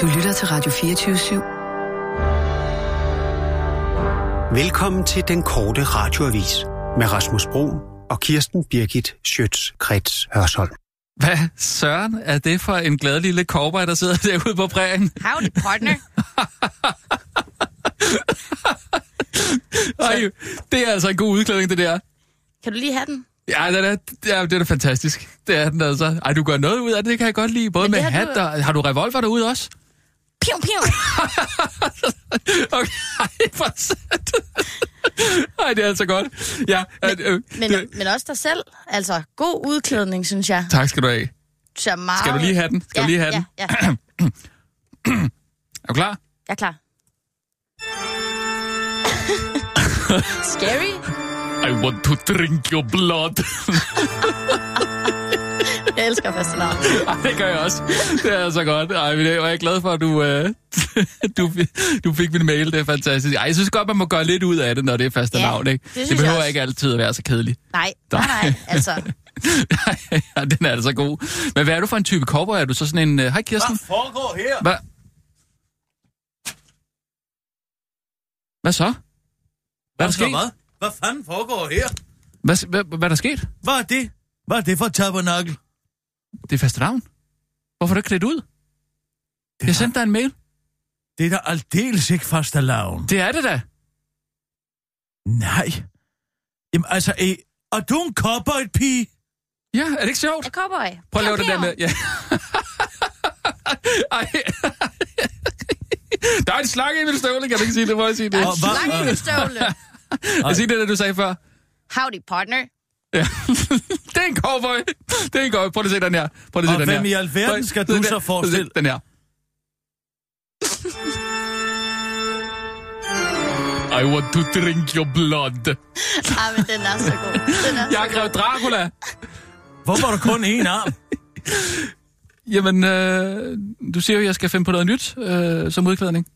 Du lytter til Radio 24 /7. Velkommen til den korte radioavis med Rasmus Bro og Kirsten Birgit Schøtz-Krets Hørsholm. Hvad søren er det for en glad lille cowboy, der sidder derude på prærien? Howdy, partner. Ej, det er altså en god udklædning, det der. Kan du lige have den? Ja, det er, det er, det er fantastisk. Det er den altså. Ej, du gør noget ud af det, det kan jeg godt lide. Både med hat du- og... Har du revolver derude også? Piu, piu. Okay, ej, for sat. Ej, det er altså godt. Ja, men, øh, Men, øh, men også dig selv. Altså, god udklædning, synes jeg. tak skal du have. Ser meget... Skal du lige have den? Skal ja, du lige have ja, den? Ja, Er du klar? jeg er klar. Scary? I want to drink your blood. Jeg elsker fastelavn. Ej, det gør jeg også. Det er så godt. Ej, men jeg er glad for, at du, øh, du, du fik min mail. Det er fantastisk. Ej, jeg synes godt, man må gøre lidt ud af det, når det er faste Ja, navn. Ikke? det det, behøver ikke altid at være så kedeligt. Nej, nej, nej. Altså, ja, den er altså god. Men hvad er du for en type cowboy? Er du så sådan en... øh, Hej, Kirsten. Hvad foregår her? Hvad? Hvad så? Hvad er der Altså, sket? Hvad? Hvad fanden foregår her? Hvad, hvad, hvad er der sket? Hvad er det? Hvad er det for tabernakel? Det er faste navn. Hvorfor er du ikke klædt ud? Det Jeg sendte dig en mail. Det er da aldeles ikke faste lavn. Det er det da. Nej. Jamen altså, eh, er du en cowboy-pige? Ja, er det ikke sjovt? jeg cowboy. Prøv at lave det der med... Ja. Ej. Der er en slange i min støvle, kan du ikke sige det? Må jeg sige det? Der er en slange i min støvle. Jeg siger det, der du sagde før. Howdy, partner. Ja. det er en cowboy. Det er en cowboy. Prøv lige at se den her. Prøv lige at se Og den her. hvem i alverden skal du så forestille? Den her. I want to drink your blood. Ah, men den er så god. Den er Jeg har så skrevet Dracula. Hvorfor har du kun én arm? Jamen, øh, du siger jo, at jeg skal finde på noget nyt øh, som udklædning.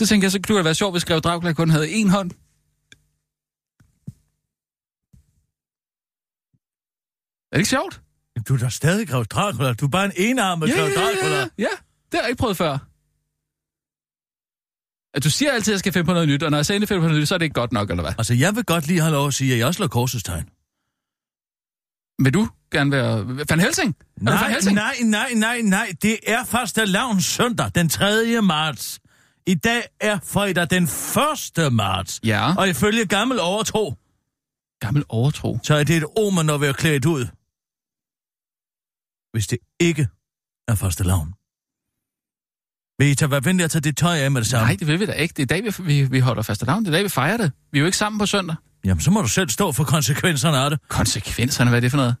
Så tænker jeg, så kunne det være sjovt, hvis skrev Dracula kun havde én hånd. Er det ikke sjovt? Du er da stadig Grev Dracula. Du er bare en enarmet ja, Grev ja, Dracula. ja, ja, det har jeg ikke prøvet før. At du siger altid, at jeg skal finde på noget nyt, og når jeg så endelig finder på noget nyt, så er det ikke godt nok, eller hvad? Altså, jeg vil godt lige have lov at sige, at jeg også laver korsestegn. Vil du gerne være Van Helsing? Du Van Nej, Helsing? nej, nej, nej, nej. Det er første lavns søndag, den 3. marts. I dag er fredag den 1. marts. Ja, Og ifølge gammel overtro, gammel overtro. så er det et omen, vi er klædt ud. Hvis det ikke er første lavn. Vil I tage være venlig at tage det tøj af med det samme? Nej, det vil vi da ikke. Det er i dag, vi, vi, vi holder fast navn. Det er i dag, vi fejrer det. Vi er jo ikke sammen på søndag. Jamen, så må du selv stå for konsekvenserne af det. Konsekvenserne, hvad er det for noget?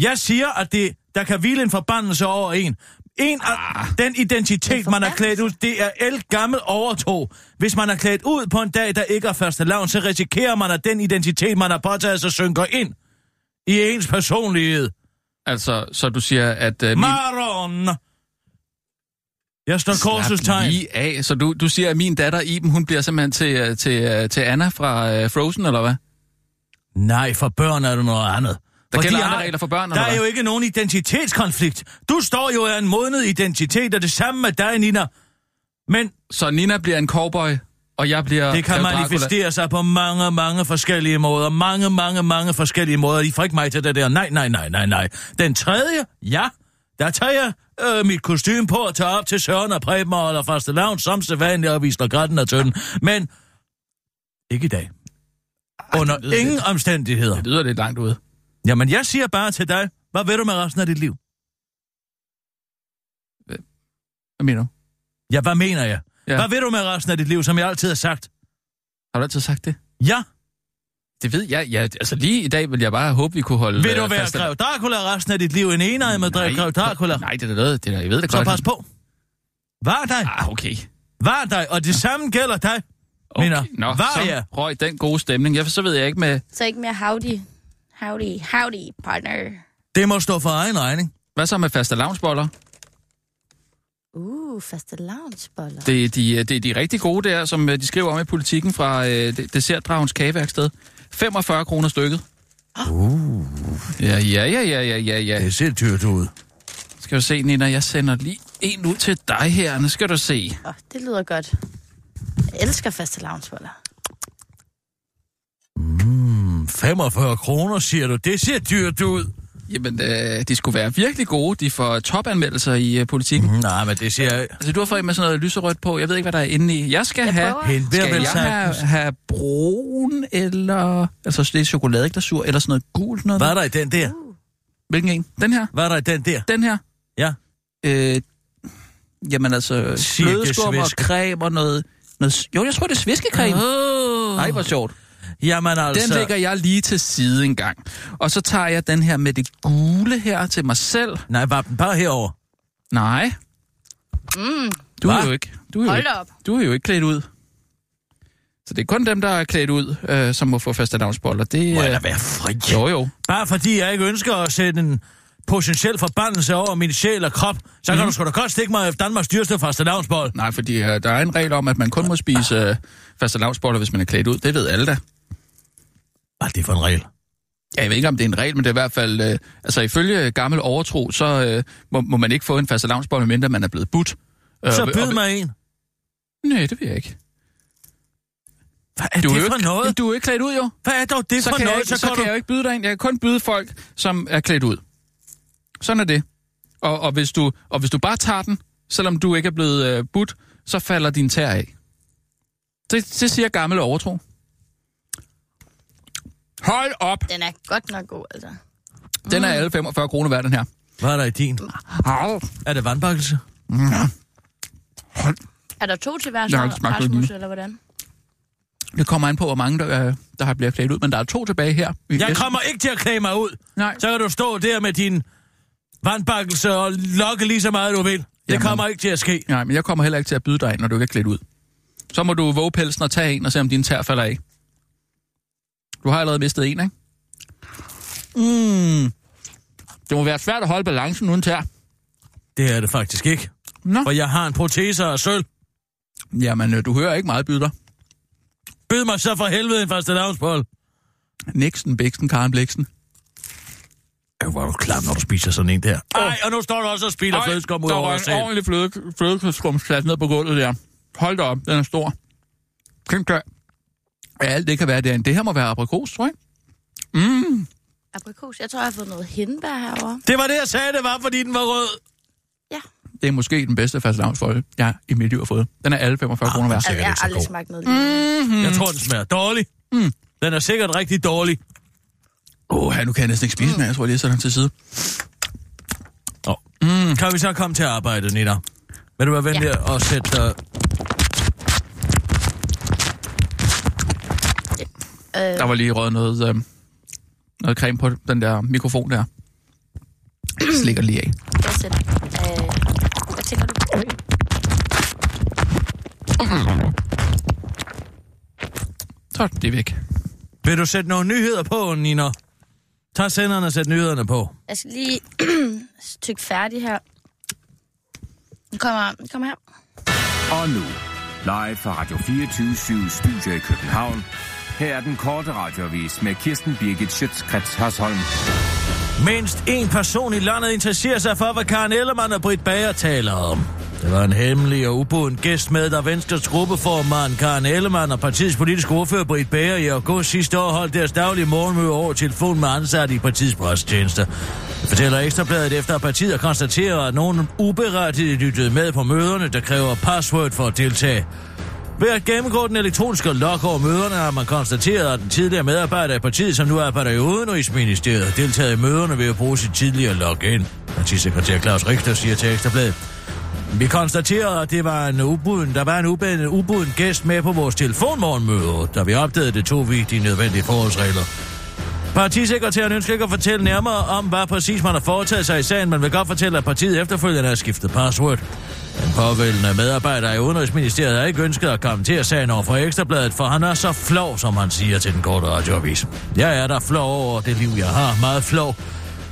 Jeg siger, at det, der kan hvile en forbandelse over en. En af Ah. den identitet, En man er klædt ud, det er el gammel overtro. Hvis man er klædt ud på en dag, der ikke er første lavn, så risikerer man, at den identitet, man har påtaget sig, synker ind i ens personlighed. Altså, så du siger, at... Uh, min... Maron! Jeg står korsets tegn. lige af. Så du, du siger, at min datter Iben, hun bliver simpelthen til, øh, til, øh, til Anna fra uh, Frozen, eller hvad? Nej, for børn er det noget andet. Der gælder de andre regler for børn, Der er jo ikke nogen identitetskonflikt. Du står jo af en modnet identitet, og det samme med dig, Nina. Men Så Nina bliver en cowboy, og jeg bliver... Det kan manifestere sig på mange, mange forskellige måder. Mange, mange, mange forskellige måder. I får ikke mig til det der. Nej, nej, nej, nej, nej. Den tredje, ja, der tager jeg øh, mit kostume på og tager op til Søren og Preben og holder faste lavn, som sædvanligt, og vi slår gratten af tønden. Men ikke i dag. Under lyder ingen lidt- omstændigheder. Det lyder lidt langt ude. Jamen, jeg siger bare til dig, hvad ved du med resten af dit liv? Hvad mener du? Ja, hvad mener jeg? Ja. Hvad ved du med resten af dit liv, som jeg altid har sagt? Har du altid sagt det? Ja, Det ved jeg. Ja, altså lige i dag vil jeg bare håbe, vi kunne holde... vil du være fast- Grev Dracula resten af dit liv? En enere med Nej, Grev Dracula? Nej, det er noget. Det er, jeg ved det Så godt. pas på. Var dig. Ah, okay. Var dig, og det samme gælder dig. okay. Mener, Nå, var så jeg? røg den gode stemning. Jeg, så ved jeg ikke med... Så ikke mere howdy. Howdy, howdy, partner. Det må stå for egen regning. Hvad så med faste lavnsboller? Uh, faste lavnsboller. Det er de, det er de rigtig gode der, som øh, de skriver om i politikken fra øh, Dessertdragens Kageværksted. 45 kroner stykket. Uh. Ja, ja, ja, ja, ja, ja, ja. Det ser dyrt ud. Skal du se, Nina, jeg sender lige en ud til dig her. Nu skal du se. Oh, det lyder godt. Jeg elsker faste lavnsboller. 45 kroner, siger du. Det ser dyrt ud. Jamen, øh, de skulle være virkelig gode. De får topanmeldelser i øh, politikken. Mm. Nej, men det ser... Altså, du har fået med sådan noget lyserødt på. Jeg ved ikke, hvad der er inde i. Jeg skal Jeg have... prøver. Skal jeg have, have brun eller... Altså, det er chokoladeglasur eller sådan noget gult noget? Hvad er der i den der? Hvilken en? Den her? Hvad er der i den der? Den her? Ja. Øh, jamen altså, flødeskum og creme og noget, noget... Jo, jeg tror, det er sviskecreme. Oh. Nej, hvor sjovt. Jamen altså... Den lægger jeg lige til side en gang. Og så tager jeg den her med det gule her til mig selv. Nej, var den bare herover. Nej. Mm, Du er Hva? jo ikke. Du er jo hold ikke, da op. du er jo ikke klædt ud. Så det er kun dem, der er klædt ud, øh, som må få fastelavnsboller. Det Må jeg øh, da være fri? Jo, jo. Bare fordi jeg ikke ønsker at sætte en potentiel forbandelse over min sjæl og krop, så Mhm. kan du sgu da godt stikke mig efter Danmarks dyreste fastelavnsbold. Nej, fordi øh, der er en regel om, at man kun må spise øh, fastelavnsboller, hvis man er klædt ud. Det ved alle da. Hvad er det for en regel? Ja, Jeg ved ikke, om det er en regel, men det er i hvert fald... Øh, altså, ifølge gammel overtro, så øh, må, må man ikke få en fastelavnsbolle, medmindre man er blevet budt. Øh, Så byd og- mig en. Nej, det vil jeg ikke. Hvad er Du er, det jo for ikke, noget? du er ikke klædt ud, jo. Hvad er dog det så for kan, jeg, noget? ikke, så, går kan du... jeg jo ikke byde dig ind. Jeg kan kun byde folk, som er klædt ud. Sådan er det. Og, og, hvis, du, og hvis du bare tager den, selvom du ikke er blevet øh, budt, så falder din tær af. Det, det siger gammel overtro. Hold op! Den er godt nok god, altså. Den er alle 45 kroner værd, den her. Hvad er der i din? Er det vandbakkelse? Er der to til hver så, Rasmus, eller hvordan? Det kommer an på, hvor mange der, øh, der har bliver klædt ud, men der er to tilbage her. I Jeg kommer ikke til at klæde mig ud. Nej. Så kan du stå der med din vandbakkelse og lokke lige så meget, du vil. Det Jamen. kommer ikke til at ske. Nej, men jeg kommer heller ikke til at byde dig ind, når du ikke er klædt ud. Så må du våge pelsen og tage en og se, om din tær falder af. Du har allerede mistet en, ikke? Mm. Det må være svært at holde balancen uden tær. Det er det faktisk ikke. Nå. For jeg har en protese af sølv. Jamen, øh, du hører ikke meget byder. Byd mig så for helvede en faste lavnsbold. Nixon, Bæksten, Karen Bliksen. Hvor er du klam, når du spiser sådan en der. Ej, og nu står du også og spiller flødeskum ud der over var os en ordentlig fløde, flødeskumskat ned på gulvet der. Hold da op, den er stor. Tænk at alt det kan være derinde. Det her må være aprikos, tror jeg. Mm. Aprikos. Jeg tror, jeg har fået noget hindbær herovre. Det var det, jeg sagde, det var, fordi den var rød. Ja. Det er måske den bedste fastelavnsfolde, jeg i mit liv har fået. Den er alle 45 kroner værd. Altså, jeg har aldrig smagt noget. Mm-hmm. Jeg tror, den smager dårlig. Mm. Den er sikkert rigtig dårlig. Åh, oh, nu kan jeg næsten ikke spise mere. Jeg tror, jeg lige sætter den til side. Oh. Mm. Kan vi så komme til arbejde, Nina? Vil du være venlig ja. at sætte dig... Øh, Der var lige røget noget, øh, noget creme på den der mikrofon der. Jeg slikker lige af. jeg sætter. Øh, hvad tænker du? Så det er væk. Vil du sætte nogle nyheder på, Nina? Tag senderen og sæt nyhederne på. Jeg skal lige tykke færdig her. Kommer, kommer her. Og nu, live fra Radio 24 Studio i København. Her er den korte radiovis med Kirsten Birgit Schøtzgrads Hasholm. Mindst en person i landet interesserer sig for, hvad Karen Ellemann og Britt Bager taler om. Det var en hemmelig og uboden gæst med, der Venstres gruppeformand Karen Ellemann og partiets politiske ordfører Britt Bager i august sidste år holdt deres daglige morgenmøde over telefon med ansatte i partiets presstjenester. Det fortæller Ekstrabladet efter, at partiet konstaterer, at nogen uberettiget lyttede med på møderne, der kræver password for at deltage. Ved at gennemgå den elektroniske log over møderne har man konstateret, at den tidligere medarbejder i partiet, som nu arbejder i Udenrigsministeriet, har deltaget i møderne ved at bruge sit tidligere login. Partisekretær Claus Richter siger til Ekstrabladet. Vi konstaterede, at det var en ubuden, der var en ubuden, ubuden gæst med på vores telefonmorgenmøde, da vi opdagede det to vi de nødvendige forholdsregler. Partisekretæren ønsker ikke at fortælle nærmere om, hvad præcis man har foretaget sig i sagen, men vil godt fortælle, at partiet efterfølgende har skiftet password. Den påvældende medarbejder i Udenrigsministeriet har ikke ønsket at kommentere sagen over for Ekstrabladet, for han er så flov, som han siger til den korte radioavis. Jeg er der flov over det liv, jeg har. Meget flov.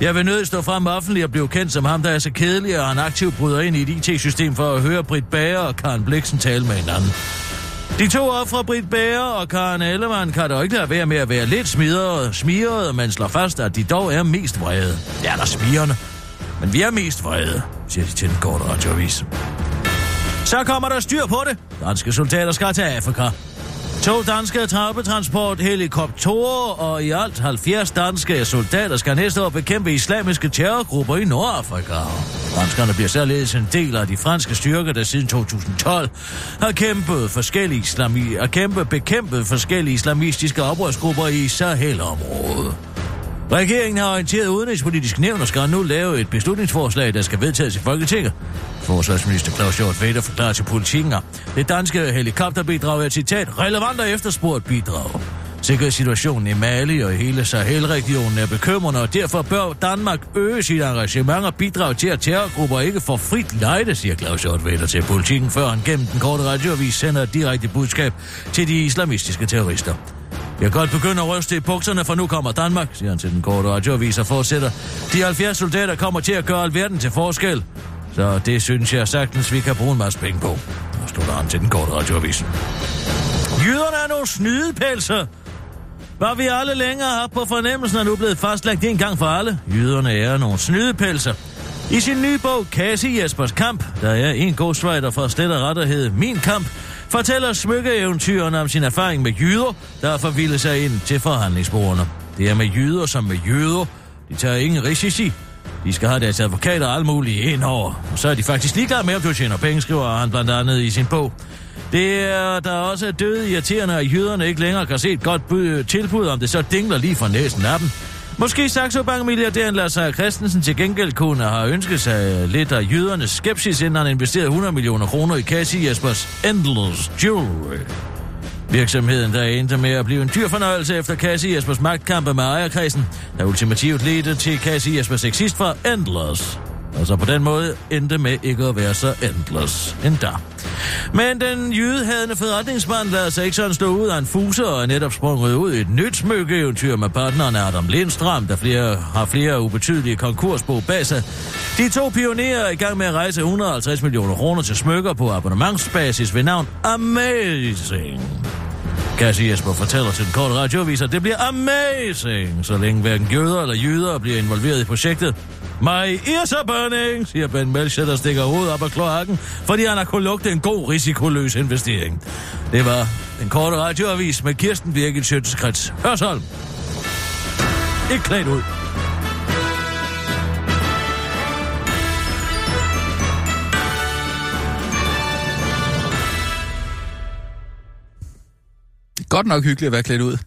Jeg vil nødt stå frem offentligt og blive kendt som ham, der er så kedelig, og han aktivt bryder ind i et IT-system for at høre Britt Bager og Karen Bliksen tale med hinanden. De to ofre, Britt Bager og Karen Ellemann, kan dog ikke lade være med at være lidt smiderede, smirede, men slår fast, at de dog er mest vrede. Ja, der smirende. Men vi er mest vrede, siger de til den korte radioavis. Så kommer der styr på det. Danske soldater skal til Afrika. To danske trappetransport helikopterer og i alt 70 danske soldater skal næste år bekæmpe islamiske terrorgrupper i Nordafrika. Danskerne bliver således en del af de franske styrker, der siden 2012 har kæmpet forskellige islami har kæmpet, bekæmpet forskellige islamistiske oprørsgrupper i Sahel-området. Regeringen har orienteret udenrigspolitisk nævn og skal nu lave et beslutningsforslag, der skal vedtages i Folketinget. Forsvarsminister Claus Hjort Vedder forklarer til politikken, at det danske helikopterbidrag er et citat relevant og efterspurgt bidrag. Sikkerhedssituationen i Mali og i hele Sahel-regionen er bekymrende, og derfor bør Danmark øge sit engagement og bidrage til, at terrorgrupper ikke får frit lejde, siger Claus Hjort Vedder til politikken, før han gennem den korte radioavis sender et direkte budskab til de islamistiske terrorister. Jeg kan godt begynde at ryste i bukserne, for nu kommer Danmark, siger han til den korte radioavis og fortsætter. De 70 soldater kommer til at gøre alverden til forskel. Så det synes jeg sagtens, vi kan bruge en masse penge på. Og slutter han til den korte radioavis. Jyderne er nogle snydepælser. Var vi alle længere har på fornemmelsen er nu blevet fastlagt en gang for alle. Jyderne er nogle snydepælser. I sin nye bog, Kasi Jespers Kamp, der er en ghostwriter fra Slet og Retterhed, Min Kamp, fortæller smykkeeventyrene om sin erfaring med jyder, der har forvildet sig ind til forhandlingsbordene. Det er med jyder som med jøder. De tager ingen risici. De skal have deres advokater og alt muligt ind over. Og så er de faktisk ligeglade med, om du tjener penge, skriver han blandt andet i sin bog. Det er der også er døde irriterende, at jyderne ikke længere kan se et godt tilbud, om det så dingler lige fra næsen af dem. Måske Saxo Bank milliardæren Lars Seier Christensen til gengæld kunne have ønsket sig lidt af jødernes skepsis, inden han investerede 100 millioner kroner i Cassie Jespers Endless Jewelry. Virksomheden, der endte med at blive en dyr fornøjelse efter Cassie Jespers magtkampe med ejerkredsen, der ultimativt ledte til Cassie Jespers eksist fra Endless. Og så på den måde endte med ikke at være så endless endda. Men den jydehadende forretningsmand lader sig ikke sådan stå ud af en fuser og er netop sprunget ud i et nyt smykkeeventyr med partneren Adam Lindstrøm, der flere, har flere ubetydelige konkursbo bag sig. De to pionerer er i gang med at rejse 150 millioner kroner til smykker på abonnementsbasis ved navn Amazing. Kasse Jesper fortæller til den korte radioavis, at det bliver amazing, så længe hverken jøder eller jyder bliver involveret i projektet. My ears are burning, siger Ben Melcher, der stikker hovedet op af kloakken, fordi han har kunnet lugte en god risikoløs investering. Det var den korte radioavis med Kirsten Birgit Sjøtskrets Hørsholm. Ikke klædt ud. Godt nok hyggeligt at være klædt ud.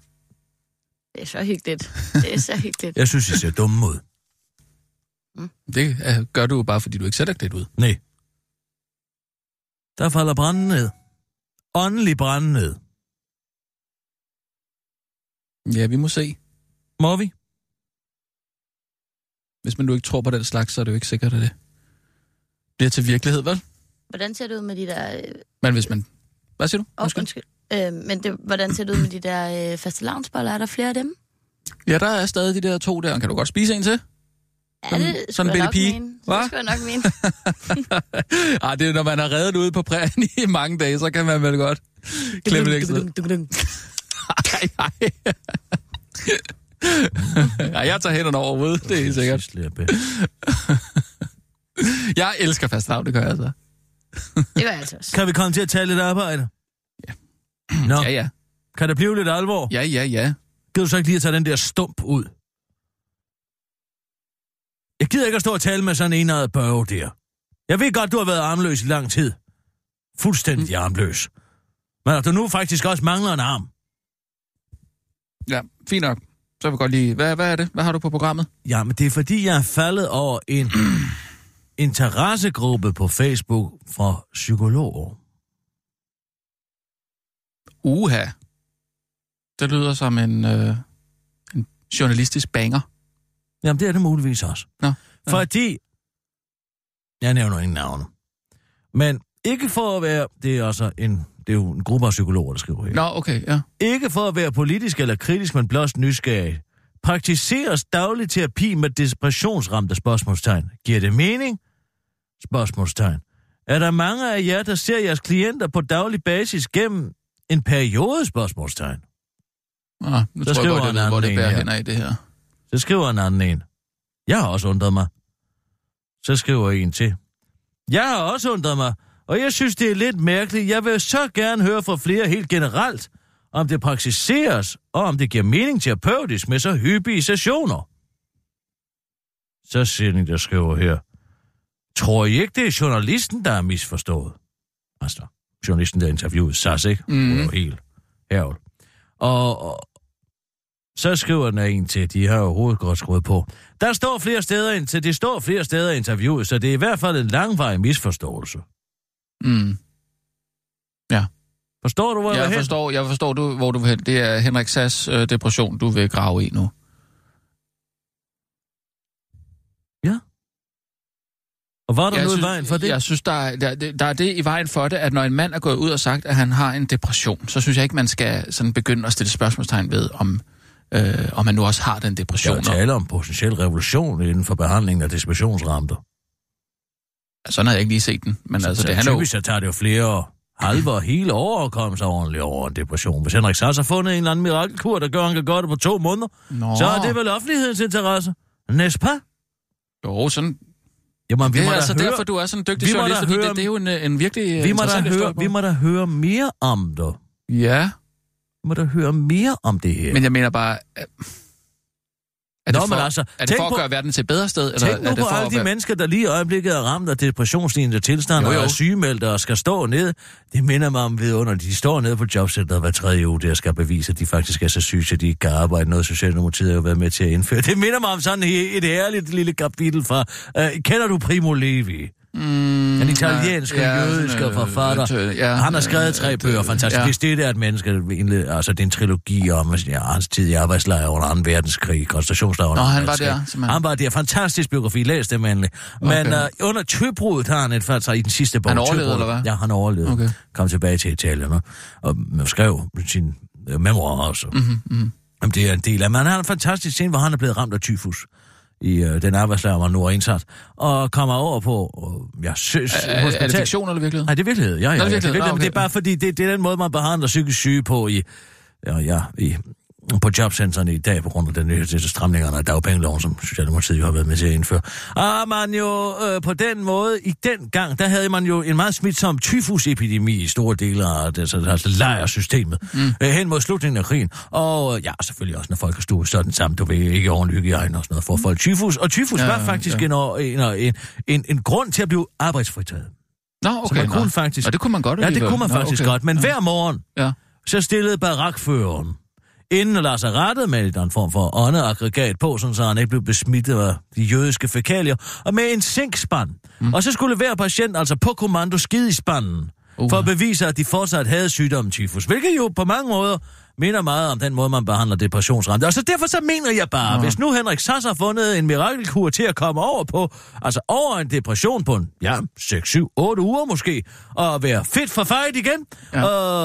Det er så hyggeligt. Det er så hyggeligt. Jeg synes, I ser dumme ud. Det øh, gør du jo bare, fordi du ikke selv er klædt ud. Nej. Der falder branden ned. Åndelig branden ned. Ja, vi må se. Må vi? Hvis man nu ikke tror på den slags, så er det jo ikke sikkert, at det bliver til virkelighed, vel? Hvordan ser det ud med de der... Øh, Men hvis man... Hvad siger du? oh, undskyld. Øh, men det, hvordan ser det ud med de der øh, faste lavnsboller? Er der flere af dem? Ja, der er stadig de der to der. Kan du godt spise en til? Ja, det sådan en nok pige. Hva? Det skulle jeg nok mene. Ej, det er, når man har reddet ude på prærien i mange dage, så kan man vel godt klemme det ekstra. Ej, ej. Ej, jeg tager hænderne over hovedet, det er helt sikkert. Jeg elsker fast det gør jeg altså. Det gør jeg altså også. Kan vi komme til at tage lidt arbejde? Ja. Nå, Ja, ja. kan der blive lidt alvor? Ja, ja, ja. Gider du så ikke lige at tage den der stump ud? Jeg gider ikke at stå og tale med sådan en af børge der. Jeg ved godt, du har været armløs i lang tid. Fuldstændig mm. armløs. Men at du nu faktisk også mangler en arm. Ja, fint nok. Så vil jeg godt lige... Hvad, hvad er det? Hvad har du på programmet? Ja, men det er fordi, jeg er faldet over en interessegruppe på Facebook fra psykologer. Uha. Det lyder som en, øh, en journalistisk banger. Jamen, det er det muligvis også. Nå, ja. Fordi, jeg nævner ingen navne, men ikke for at være, det er altså en, det er jo en gruppe af psykologer, der skriver her. Nå, okay, ja. Ikke for at være politisk eller kritisk, men blot nysgerrig. Praktiseres daglig terapi med depressionsramte spørgsmålstegn. Giver det mening? Spørgsmålstegn. Er der mange af jer, der ser jeres klienter på daglig basis gennem en periode? Spørgsmålstegn. Ah, nu Så tror jeg godt, jeg ved, hvor det en bærer hen af det her. Så skriver en anden en. Jeg har også undret mig. Så skriver en til. Jeg har også undret mig, og jeg synes, det er lidt mærkeligt. Jeg vil så gerne høre fra flere helt generelt, om det praktiseres, og om det giver mening terapeutisk med så hyppige sessioner. Så siger den, der skriver her. Tror I ikke, det er journalisten, der er misforstået? Altså, journalisten, der interviewede SAS, ikke? Mhm. Mm. Det var helt herved. Og, og, så skriver den en til, de har jo godt skruet på. Der står flere steder, ind til det står flere steder i interviewet, så det er i hvert fald en langvarig misforståelse. Mm. Forstår du, hvor jeg, Jeg forstår, jeg forstår du, hvor du vil hen. Det er Henrik Sass øh, depression, du vil grave i nu. Og var der Jeg noget i synes- vejen for det? Jeg synes, der er, der, der er det i vejen for det, at når en mand er gået ud og sagt, at han har en depression, så synes jeg ikke, man skal sådan begynde at stille spørgsmålstegn ved, om, øh, om man nu også har den depression. vil tale om potentiel revolution inden for behandlingen af depressionsramte. Sådan har jeg ikke lige set den, men altså, det handler jo... Typisk så tager det jo flere halve og hele år at komme sig ordentligt over en depression. Hvis Henrik Sass har fundet en eller anden mirakelkur, der gør, at han kan gøre det på to måneder, Nå, så er det vel offentlighedens interesse. Næspa? Jo, sådan... Jamen, vi Det er da altså høre, derfor, du er sådan en dygtig da journalist, fordi høre- det, det er jo en, øh, en virkelig vi må, da interessant høre, historie på. vi må da høre mere om det. Ja, Vi må da høre mere om det her. men jeg mener bare... øh, Er Nå, det for, men altså, er det for at på- gøre verden til et bedre sted? Eller Tænk nu er det på for alle de være- mennesker, der lige i øjeblikket er ramt af depressionslignende tilstand Jo, og jo. er sygemeldte og skal stå ned. Det minder mig om vidunder. De står nede på jobcenteret hver tredje uge, der skal bevise, at de faktisk er så syge, at de ikke kan arbejde. Noget Socialdemokratiet har jo været med til at indføre. Det minder mig om sådan et herligt lille kapitel fra... Uh, kender du Primo Levi? Mm, Den italienske, ja, jødiske øh, forfatter. øh, ja, han har skrevet øh, tre øh, bøger, fantastisk. ja. Hvis det er et menneske, der vil indlede- altså det er en trilogi om ja, hans tid i arbejdslejr under 2. verdenskrig, koncentrationslejr under Nå, 2. han var der, simpelthen. Han var der. Fantastisk biografi. Læs det endelig. Men Okay. uh, under tøbruddet har han et faktisk i den sidste bog. Han overlevede, eller hvad? Ja, han overlevede. Okay. Kom tilbage til Italien og, og skrev sin øh, memoir også. Mhm, mhm. Jamen, det er en del af. Men han har en fantastisk scene, hvor han er blevet ramt af tyfus i øh, den arbejdslejr, man nu har indsat, og kommer over på, øh, jeg synes, Er, er, er det fiktion eller virkelighed? Nej, det er virkelighed. Ja, ja, Nå, det er ja, virkelighed. det, er Nå, okay. det er bare fordi, det, det er den måde, man behandler psykisk syge på i, ja, ja, i, på jobcentrene i dag, på grund af den nye det stramningerne af dagpengeloven, som Socialdemokratiet jo har været med til at indføre. Og man jo øh, på den måde, i den gang, der havde man jo en meget smitsom tyfusepidemi i store dele af det, så, altså lejrsystemet, mm. øh, hen mod slutningen af krigen. Og øh, ja, selvfølgelig også, når folk har stået sådan sammen, du ved ikke ordentlig hygiejne og sådan noget, for folk tyfus. Og tyfus Ja, var faktisk ja. en, en, en, en, en grund til at blive arbejdsfritaget. Nå, Så okay. man nå. kunne faktisk... Ja, det kunne man godt Ja, det kunne man Nå, faktisk okay. godt. Men Ja. hver morgen, Ja. så stillede barakføreren inden at lade sig rettet med en form for åndeaggregat på, sådan så han ikke blev besmittet af de jødiske fækalier, og med en sinkspand. Mm. Og så skulle hver patient altså på kommando skide i spanden, Uh. for at bevise, at de fortsat havde sygdommen tyfus, hvilket jo på mange måder minder meget om den måde, man behandler depressionsramte. Og så derfor så mener jeg bare, Nå. hvis nu Henrik Sass har fundet en mirakelkur til at komme over på, altså over en depression på en, ja, 6, 7, 8 uger måske, og være fit for fight igen, Ja.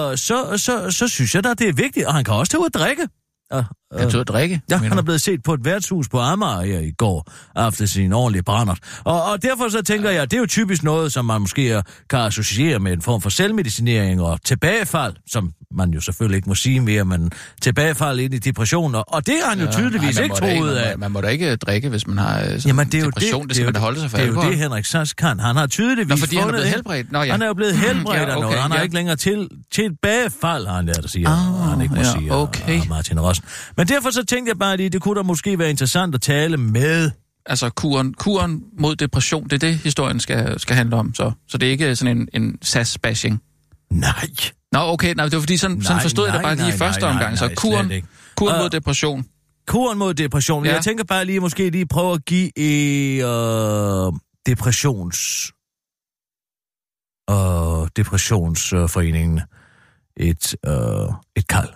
ja. så, så, så synes jeg da, det er vigtigt, og han kan også tage ud at drikke. Og, Kan du at drikke? Ja, han er blevet set på et værtshus på Amager her i går, efter sin ordentlige brændert. Og, og derfor så tænker jeg, det er jo typisk noget, som man måske kan associere med en form for selvmedicinering og tilbagefald, som man jo selvfølgelig ikke må sige mere, men tilbagefald ind i depression, og, det har han jo tydeligvis man ikke troet man, af. må, man må da ikke drikke, hvis man har øh, sådan Jamen, det er jo depression. det, Det skal er man da jo- holde sig for Det er jo alkohol. det, Henrik Sass kan. Han har tydeligvis Nå, fordi han er fundet blevet helbredt. Nå, ja. Han er jo blevet helbredt Ja, af noget. okay, Han har ja. ikke længere til, tilbagefald, har han lært at sige, Ah, han ikke må ja, sige, okay. Martin Rossen. Men derfor så tænkte jeg bare lige, det kunne da måske være interessant at tale med Altså, kuren, kuren mod depression, det er det, historien skal, skal handle om. Så, så det er ikke sådan en, en SAS-bashing. Nej. Nå, okay, nej, det var fordi, sådan, sådan Nej, forstod jeg det nej, bare lige i nej, første nej, nej, omgang. Så nej, kuren, ikke. kuren Øh, mod depression. Kuren mod depression. Ja. Jeg tænker bare lige, måske lige prøve at give øh, depressions... Øh, depressionsforeningen et, øh, et kald.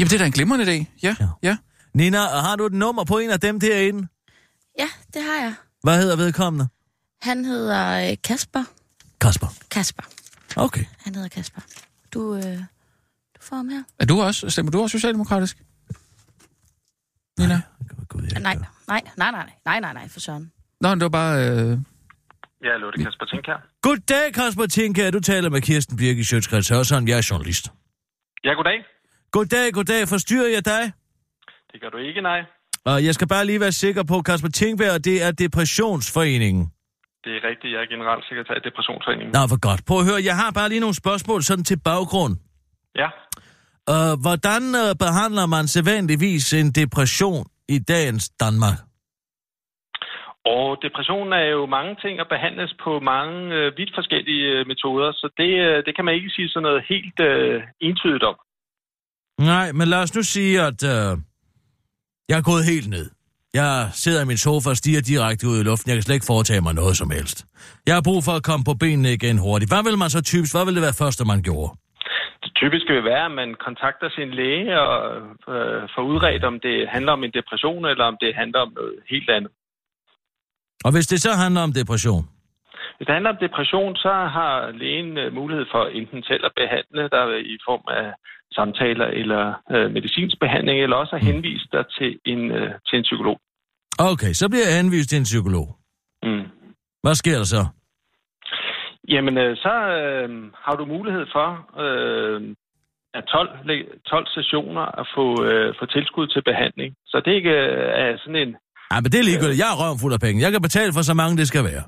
Jamen, det er da en glimrende idé. Ja, Ja. ja. Nina, har du et nummer på en af dem derinde? Ja, det har jeg. Hvad hedder vedkommende? Han hedder øh, Kasper. Kasper. Kasper. Okay. Han hedder Kasper. Du, øh, du får ham her. Er du også, stemmer du også socialdemokratisk? Nina? Gud, jeg Nej, nej, nej, nej, nej, nej, nej, for søren. Nå, det var bare... Øh... Ja, hallo, det er Kasper Tink her. Goddag, Kasper Tinka. Du taler med Kirsten Birk i Sjøtskreds Hørsson. Jeg er journalist. Ja, goddag. Goddag, goddag. Forstyrrer jeg dig? Det gør du ikke, nej. Og jeg skal bare lige være sikker på, Kasper Tingberg, det er Depressionsforeningen. Det er rigtigt. Jeg er generalsekretær i Depressionsforeningen. Nå, hvor godt. Prøv at høre, jeg har bare lige nogle spørgsmål sådan til baggrund. Ja. Uh, hvordan uh, behandler man sædvanligvis en depression i dagens Danmark? Og depression er jo mange ting og behandles på mange øh, vidt forskellige øh, metoder, så det, øh, det kan man ikke sige sådan noget helt øh, entydigt om. Nej, men lad os nu sige, at uh, jeg er gået helt ned. Jeg sidder i min sofa og stiger direkte ud i luften. Jeg kan slet ikke foretage mig noget som helst. Jeg har brug for at komme på benene igen hurtigt. Hvad vil man så typisk? Hvad vil det være første, man gjorde? Det typiske vil være, at man kontakter sin læge og øh, får udredt, om det handler om en depression, eller om det handler om noget helt andet. Og hvis det så handler om depression? Hvis det handler om depression, så har lægen øh, mulighed for enten selv at behandle dig i form af samtaler eller øh, medicinsk behandling, eller også at henvise dig til en, øh, til en psykolog. Okay, så bliver jeg henvist til en psykolog. Mm. Hvad sker der så? Jamen, øh, så øh, har du mulighed for øh, af 12, le- 12 sessioner at få, øh, få tilskud til behandling. Så det ikke øh, er sådan en... Ej, men det er ligegyldigt. Jeg er røven fuld af penge. Jeg kan betale for så mange, det skal være.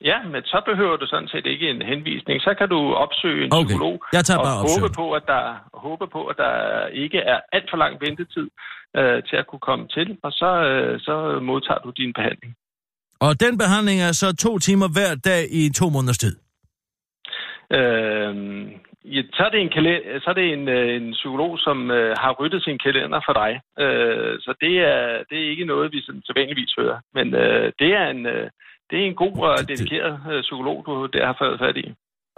Ja, men så behøver du sådan set ikke en henvisning. Så kan du opsøge en Okay, psykolog jeg tager og bare håbe opsøge. på, at der, håbe på, at der ikke er alt for lang ventetid øh, til at kunne komme til, og så, øh, så modtager du din behandling. Og den behandling er så to timer hver dag i to måneders tid. Øh, ja, så er det en, kalender, så er det en, øh, en psykolog, som øh, har ryddet sin kalender for dig. Øh, så det er, det er ikke noget, vi sådan sædvanligvis hører. Men øh, det, er en, øh, det er en god og dedikeret øh, psykolog, du der har fået fat i.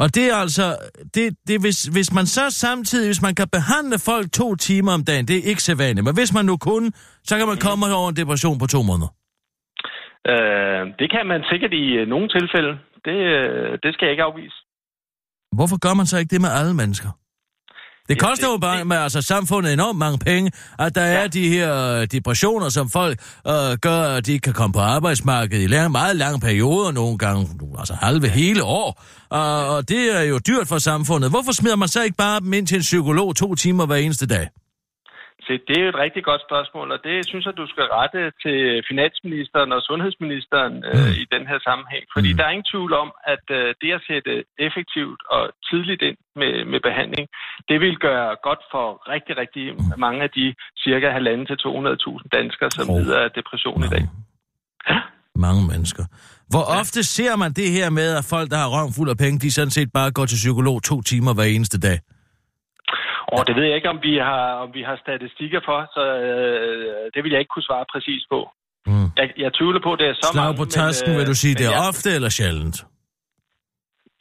Og det er altså, det, det, hvis, hvis man så samtidig, hvis man kan behandle folk to timer om dagen, det er ikke sædvanligt, men hvis man nu kunne, så kan man komme over en depression på to måneder. Øh, det kan man sikkert i øh, nogle tilfælde. Det, øh, det skal jeg ikke afvise. Hvorfor gør man så ikke det med alle mennesker? Det Ja, koster det- jo bare med altså, samfundet enormt mange penge, at der er Ja. de her øh, depressioner, som folk øh, gør, at de ikke kan komme på arbejdsmarkedet i lang, meget lange perioder, nogle gange altså halve hele år. Og, og det er jo dyrt for samfundet. Hvorfor smider man så ikke bare dem ind til en psykolog to timer hver eneste dag? Så det er jo et rigtig godt spørgsmål, og det synes jeg, du skal rette til finansministeren og sundhedsministeren øh, i den her sammenhæng. Fordi Mm. der er ingen tvivl om, at øh, det at sætte effektivt og tidligt ind med, med behandling, det vil gøre godt for rigtig, rigtig mange af de cirka 1,5 til 200.000 danskere, som lider af depression i dag. Ja. Mange mennesker. Hvor ofte ser man det her med, at folk, der har røven fuld af penge, de sådan set bare går til psykolog to timer hver eneste dag? Og det ved jeg ikke, om vi har, om vi har statistikker for, så øh, det vil jeg ikke kunne svare præcis på. Mm. Jeg, jeg tvivler på, at det er så Slag mange. på tasken, men, vil du sige, det er jeg- ofte eller sjældent?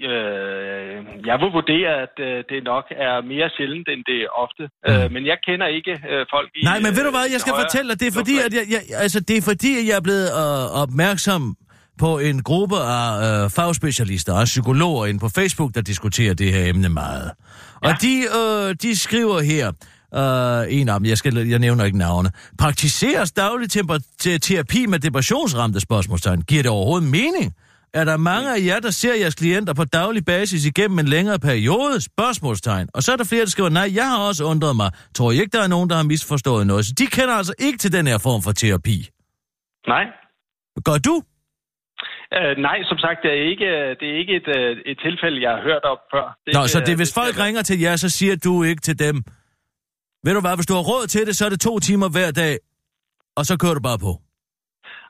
Øh, jeg vil vurdere, at øh, det nok er mere sjældent, end det er ofte. Mm. Øh, men jeg kender ikke øh, folk i... Nej, men ved du hvad, øh, jeg skal højere fortælle dig, det er fordi, at jeg, jeg, altså, det er fordi, at jeg er blevet øh, opmærksom på en gruppe af øh, fagspecialister og psykologer inde på Facebook, der diskuterer det her emne meget. Og Ja. de, øh, de skriver her, øh, en af dem, jeg, skal, jeg nævner ikke navne, praktiseres daglig temper- te- terapi med depressionsramte spørgsmålstegn. Giver det overhovedet mening? Er der mange af jer, der ser jeres klienter på daglig basis igennem en længere periode? Spørgsmålstegn. Og så er der flere, der skriver, nej, jeg har også undret mig. Tror I ikke, der er nogen, der har misforstået noget? Så de kender altså ikke til den her form for terapi. Nej. Gør du? Øh, nej, som sagt, det er ikke, det er ikke et, øh, et tilfælde, jeg har hørt om før. Det, Nå, så det, øh, hvis skal folk ringer til jer, så siger du ikke til dem, ved du hvad, hvis du har råd til det, så er det to timer hver dag, og så kører du bare på.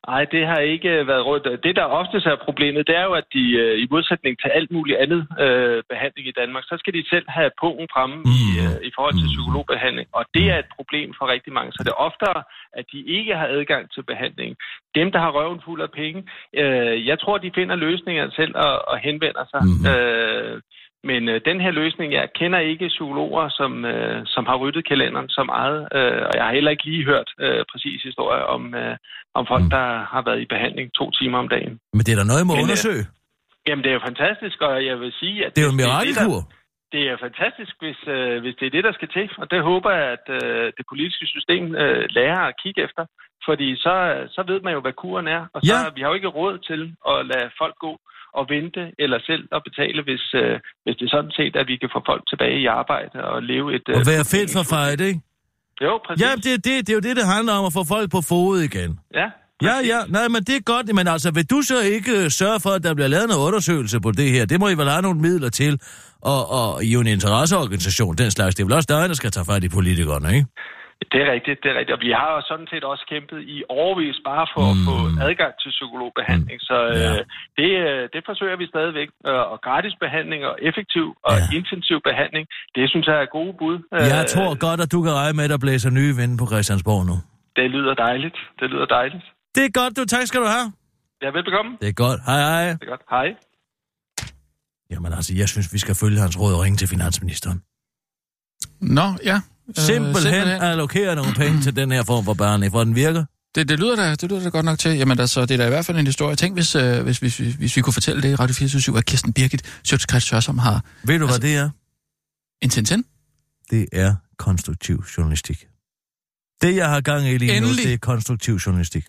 Nej, det har ikke været råd. Det, der oftest er problemet, det er jo, at de øh, i modsætning til alt muligt andet øh, behandling i Danmark, så skal de selv have pungen fremme i, Mm. øh, i forhold til Mm. psykologbehandling. Og det er et problem for rigtig mange. Så det er oftere, at de ikke har adgang til behandling. Dem, der har røven fuld af penge, øh, jeg tror, de finder løsninger selv og, og henvender sig. Mhm. Øh, men øh, den her løsning, jeg kender ikke psykologer, som, øh, som har ryddet kalenderen så meget, øh, og jeg har heller ikke lige hørt øh, præcis historie om, øh, om folk, Mm. der har været i behandling to timer om dagen. Men det er der noget, I må Men, øh, undersøge. Jamen, det er jo fantastisk, og jeg vil sige, at... Det er jo en mirakelkur. Det er fantastisk, hvis, øh, hvis det er det, der skal til, og det håber jeg, at øh, det politiske system øh, lærer at kigge efter, fordi så, så ved man jo, hvad kuren er, og så Ja. vi har jo ikke råd til at lade folk gå og vente, eller selv at betale, hvis, øh, hvis det er sådan set, at vi kan få folk tilbage i arbejde og leve et... Og øh, være fedt for fight, ikke? Jo, præcis. Ja, det, er det, det er jo det, det handler om, at få folk på fod igen. Ja, Ja, ja, nej, men det er godt, men altså, vil du så ikke øh, sørge for, at der bliver lavet en undersøgelse på det her? Det må I vel have nogle midler til, og, og i jo en interesseorganisation, den slags. Det er vel også dig, der skal tage fat i politikerne, ikke? Det er rigtigt, det er rigtigt. Og vi har jo sådan set også kæmpet i overvis bare for mm. at få adgang til psykologbehandling. Så øh, Ja. det, øh, det forsøger vi stadigvæk. Øh, Og gratis behandling og effektiv og Ja. intensiv behandling, det synes jeg er gode bud. Jeg tror godt, at du kan regne med, at der blæser nye vinde på Christiansborg nu. Det lyder dejligt. Det lyder dejligt. Det er godt, du. Tak skal du have. Ja, velbekomme. Det er godt. Hej, hej. Det er godt. Hej. Jamen altså, jeg synes, vi skal følge hans råd og ringe til finansministeren. Nå, ja. Simpelthen, simpelthen. allokere nogle penge til den her form for behandling, for den virker. Det, det, lyder da, det lyder da godt nok til. Jamen altså, det er da i hvert fald en historie. Tænk, hvis, øh, hvis, hvis, hvis, hvis vi kunne fortælle det i Radio 24 at Kirsten Birgit Sjøtskrets Hørsholm har Ved du, Altså- hvad det er? en Tintin. Det er konstruktiv journalistik. Det, jeg har gang i lige nu, Endelig. det er konstruktiv journalistik.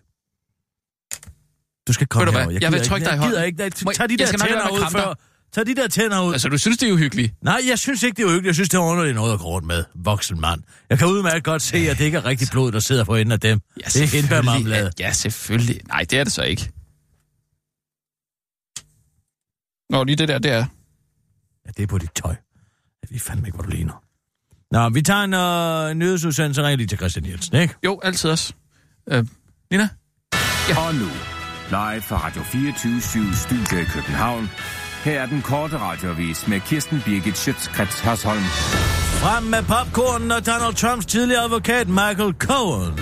Du skal komme herover. Jeg gider vil ikke- trykke dig i Jeg gider hånden. ikke. Tag de jeg der tænder ud før. Tag de der tænder ud. Altså, du synes, det er uhyggeligt? Nej, jeg synes ikke, det er uhyggeligt. Jeg synes, det er underligt noget at gå rundt med. Voksen mand. Jeg kan udmærket godt se, at det ikke er rigtig blod, der sidder på enden af dem. Ja, det er hindbærmarmelade. Ja, selvfølgelig. Nej, det er det så ikke. Nå, lige det der, det er... Ja, det er på dit tøj. Jeg ved fandme ikke, hvor du ligner. Nå, vi tager en øh, nyhedsudsendelse lige til Christian Jensen, ikke? Jo, altid også. Øh, Nina? Og nu, live fra Radio 24 Studio i København. Her er den korte radiovis med Kirsten Birgit Schøtzgrads Hasholm. Frem med popcornen og Donald Trumps tidligere advokat Michael Cohen.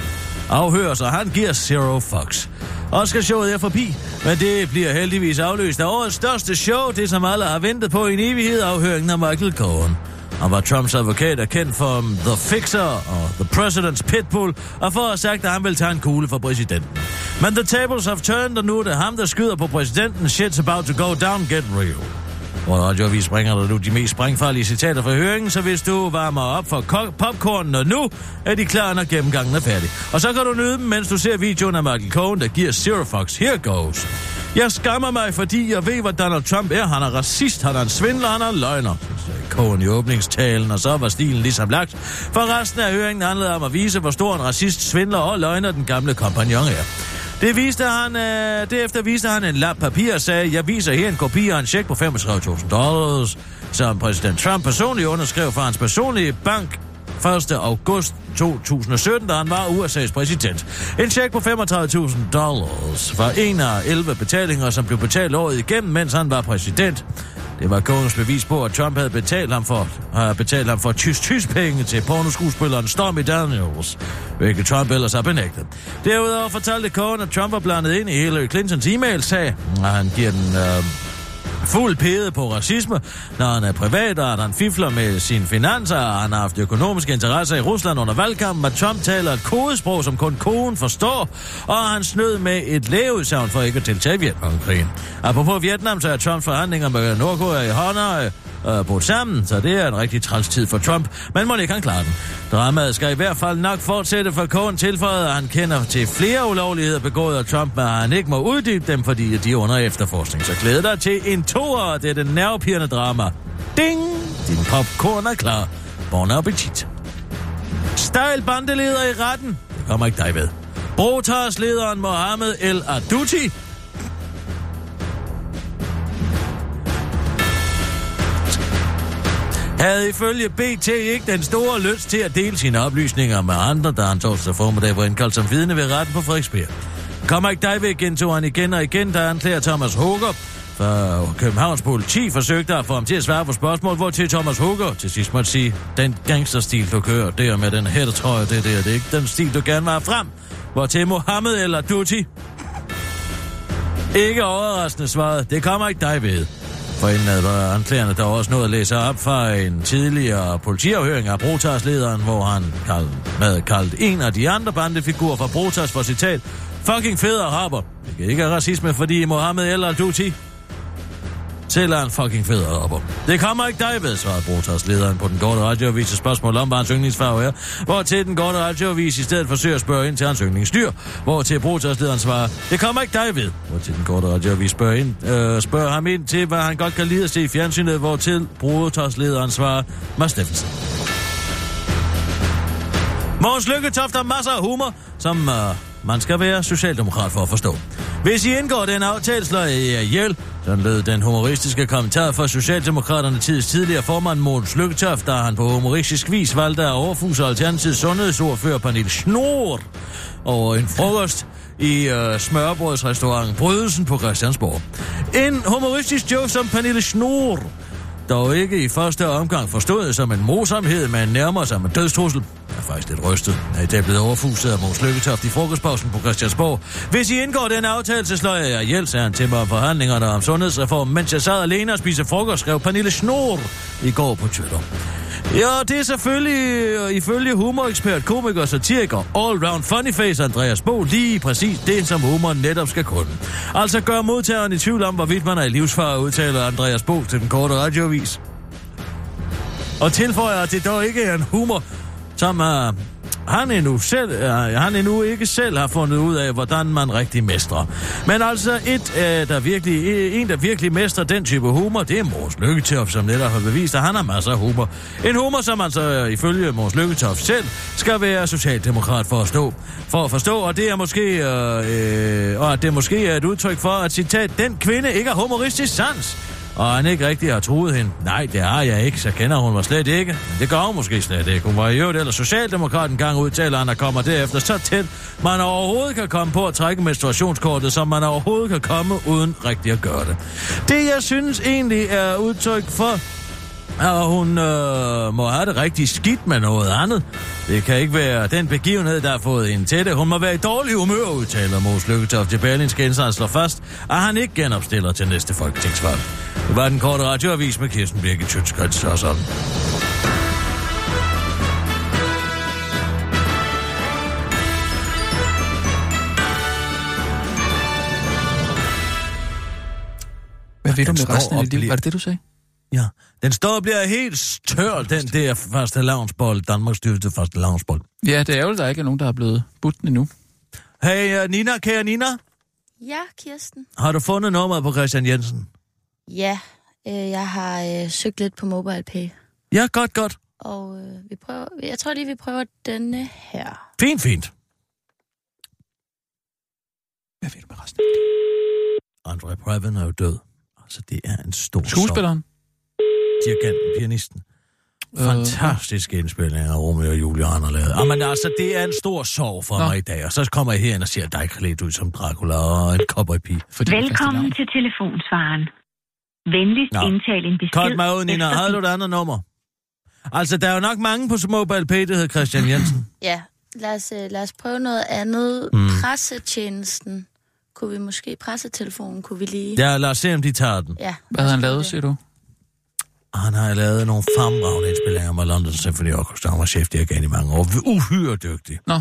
Afhører sig, han giver Zero Fox. Oscar-showet er forbi, men det bliver heldigvis afløst af årets største show, det som alle har ventet på i en evighed, afhøringen af Michael Cohen. Han var Trumps advokat er kendt for um, The Fixer og The President's Pitbull, og for at have sagt, at han ville tage en kugle for præsidenten. Men the tables have turned, og nu er det ham, der skyder på præsidenten. Shit's about to go down, get real. Hvor radioavis bringer der nu de mest springfarlige citater fra høringen, så hvis du varmer op for ko- popcornen, og nu er de klar, når gennemgangen er færdig. Og så kan du nyde dem, mens du ser videoen af Michael Cohen, der giver Zero Fox. Here goes. Jeg skammer mig, fordi jeg ved, hvad Donald Trump er. Han er racist, han er en svindler, han er løgner, sagde Cohen i åbningstalen, og så var stilen ligesom lagt. For resten af høringen handlede om at vise, hvor stor en racist, svindler og løgner den gamle kompagnon er. Det viste han, øh, derefter viste han en lap papir og sagde, jeg viser her en kopi af en check på 35.000 dollars, som præsident Trump personligt underskrev fra hans personlige bank 1. august 2017, da han var USA's præsident. En check på 35.000 dollars var en af 11 betalinger, som blev betalt året igennem, mens han var præsident. Det var Cohens bevis på, at Trump havde betalt ham for, uh, betalt ham for tysk-tysk penge til pornoskuespilleren Stormy Daniels, hvilket Trump ellers har benægtet. Derudover fortalte Cohen, at Trump var blandet ind i Hillary Clintons e-mail-sag, og han giver den Uh, fuld pede på racisme, når han er privat, og at han fifler med sine finanser, og han har haft økonomiske interesser i Rusland under valgkampen, at Trump taler et kodesprog, som kun konen forstår, og han snød med et lægeudsagn for ikke at deltage i Vietnamkrigen. Apropos Vietnam, så er Trumps forhandlinger med Nordkorea i håndøje, øh, brudt sammen, så det er en rigtig træls tid for Trump, men må ikke han klare den. Dramaet skal i hvert fald nok fortsætte, for Cohen tilføjet, at han kender til flere ulovligheder begået af Trump, men han ikke må uddybe dem, fordi de er under efterforskning. Så glæd dig til en toer af dette nervepirrende drama. Ding! Din popcorn er klar. Bon appetit. Stejl bandeleder i retten. Det kommer ikke dig ved. Brotars lederen Mohammed El Adouti havde ifølge BT ikke den store lyst til at dele sine oplysninger med andre, da han torsdag formiddag var indkaldt som vidne ved retten på Frederiksberg. Kommer ikke dig ved, gentog han igen og igen, da anklager Thomas Hugger for Københavns politi forsøgte at få ham til at svare på spørgsmål, hvor til Thomas Hugger til sidst måtte sige, den gangsterstil, du kører der med den hættetrøje, det der, det er ikke den stil, du gerne vil have frem. Hvor til Mohammed eller Duty? ikke overraskende svaret, det kommer ikke dig ved. For inden havde anklagerne der også nået at læse op fra en tidligere politiafhøring af Brotarslederen, hvor han kald, havde kaldt en af de andre bandefigurer fra Brotars for citat, fucking fed araber. Det kan ikke er racisme, fordi Mohammed El Duti fortæller en fucking fed om. Det kommer ikke dig ved, svarede Brotars-lederen på den korte radioavis til spørgsmål om, hvad hans yndlingsfarve er. Hvor til den korte radioavis i stedet forsøger at spørge ind til hans yndlingsdyr. Hvor til Brotars-lederen svarer, det kommer ikke dig ved. Hvor til den korte radioavis spørger, ind, øh, spørger ham ind til, hvad han godt kan lide at se i fjernsynet. Hvor til Brotars-lederen svarer, Mads Steffensen. Mogens Lykketoft har masser af humor, som... Øh, man skal være socialdemokrat for at forstå. Hvis I indgår den aftale, slår jeg jer ihjel. Sådan lød den humoristiske kommentar fra Socialdemokraterne tids tidligere formand Måns Lykketoft, da han på humoristisk vis valgte at overfuse Alternativets sundhedsordfører Pernille Snor over en frokost i øh, smørbrødsrestaurant Brydelsen på Christiansborg. En humoristisk joke som Pernille Snor dog ikke i første omgang forstået som en morsomhed, men nærmere som en dødstrussel. Jeg er faktisk lidt rystet, at det er blevet overfuset af Mås Lykketoft i frokostpausen på Christiansborg. Hvis I indgår den aftale, så slår jeg jer ihjel, sagde han til mig om forhandlingerne om sundhedsreform, mens jeg sad alene og spiste frokost, skrev Pernille Snor i går på Twitter. Ja, det er selvfølgelig øh, ifølge humorekspert, komiker og satiriker, all-round funny face Andreas Bo lige præcis det, som humoren netop skal kunne. Altså gør modtageren i tvivl om, hvorvidt man er i livsfare, udtaler Andreas Bo til den korte radiovis. Og tilføjer, at det dog ikke er en humor, som uh, han, endnu selv, uh, han endnu ikke selv har fundet ud af, hvordan man rigtig mestrer. Men altså et, øh, der virkelig, øh, en, der virkelig mestrer den type humor, det er Mors Lykketoff, som netop har bevist, at han har masser af humor. En humor, som altså ifølge Mors Lykketoff selv skal være socialdemokrat for at stå. For at forstå, og det er måske, øh, og at det måske er et udtryk for, at citat, den kvinde ikke har humoristisk sans og han ikke rigtig har troet hende. Nej, det har jeg ikke, så kender hun mig slet ikke. Men det gør hun måske slet ikke. Hun var i øvrigt eller socialdemokrat en gang udtaler han, der kommer derefter så tæt, man overhovedet kan komme på at trække menstruationskortet, som man overhovedet kan komme uden rigtig at gøre det. Det, jeg synes egentlig er udtryk for, og hun øh, må have det rigtig skidt med noget andet. Det kan ikke være den begivenhed, der har fået hende til det. Hun må være i dårlig humør, udtaler Mås Lykketoft til Berlinske Indsat slår fast, at han ikke genopstiller til næste folketingsvalg. Det var den korte radioavis med Kirsten Birgit Tjøtskrets og sådan. Hvad ved du med resten af dit liv? Var det det, du sagde? Ja, den står og bliver helt tør, den der første lavnsbold, Danmarks dyreste første lavnsbold. Ja, det er jo, der ikke er nogen, der er blevet budt den endnu. Hey, uh, Nina, kære Nina, Ja, Kirsten. har du fundet nummeret på Christian Jensen? Ja, øh, jeg har øh, søgt lidt på MobilePay. Ja, godt, godt. Og øh, vi prøver, jeg tror lige, vi prøver denne her. Fint, fint. Hvad ved du med resten? Andre Previn er jo død. Altså, det er en stor sorg. Dirigenten, pianisten. Fantastiske indspilninger af Romeo og Julie han har lavet. Jamen altså, det er en stor sorg for Nå. mig i dag. Og så kommer jeg herind og siger, dig klædt ud som Dracula og en cowboypige. Velkommen til telefonsvaren. Venligst Nå. indtal en besked. Kort mig ud, Nina. Havde du et andet nummer? Altså, der er jo nok mange på Mobile Pay, der hedder Christian Jensen. Ja, lad os, øh, lad os prøve noget andet. Mm. Pressetjenesten. Kunne vi måske, pressetelefonen, kunne vi lige... Ja, lad os se, om de tager den. ja Hvad havde han lavet, siger du? Og han har lavet nogle fremragende indspillinger med London Symphony Orchestra. Han var chefdirigent i mange år. Uhyre dygtig. Nå.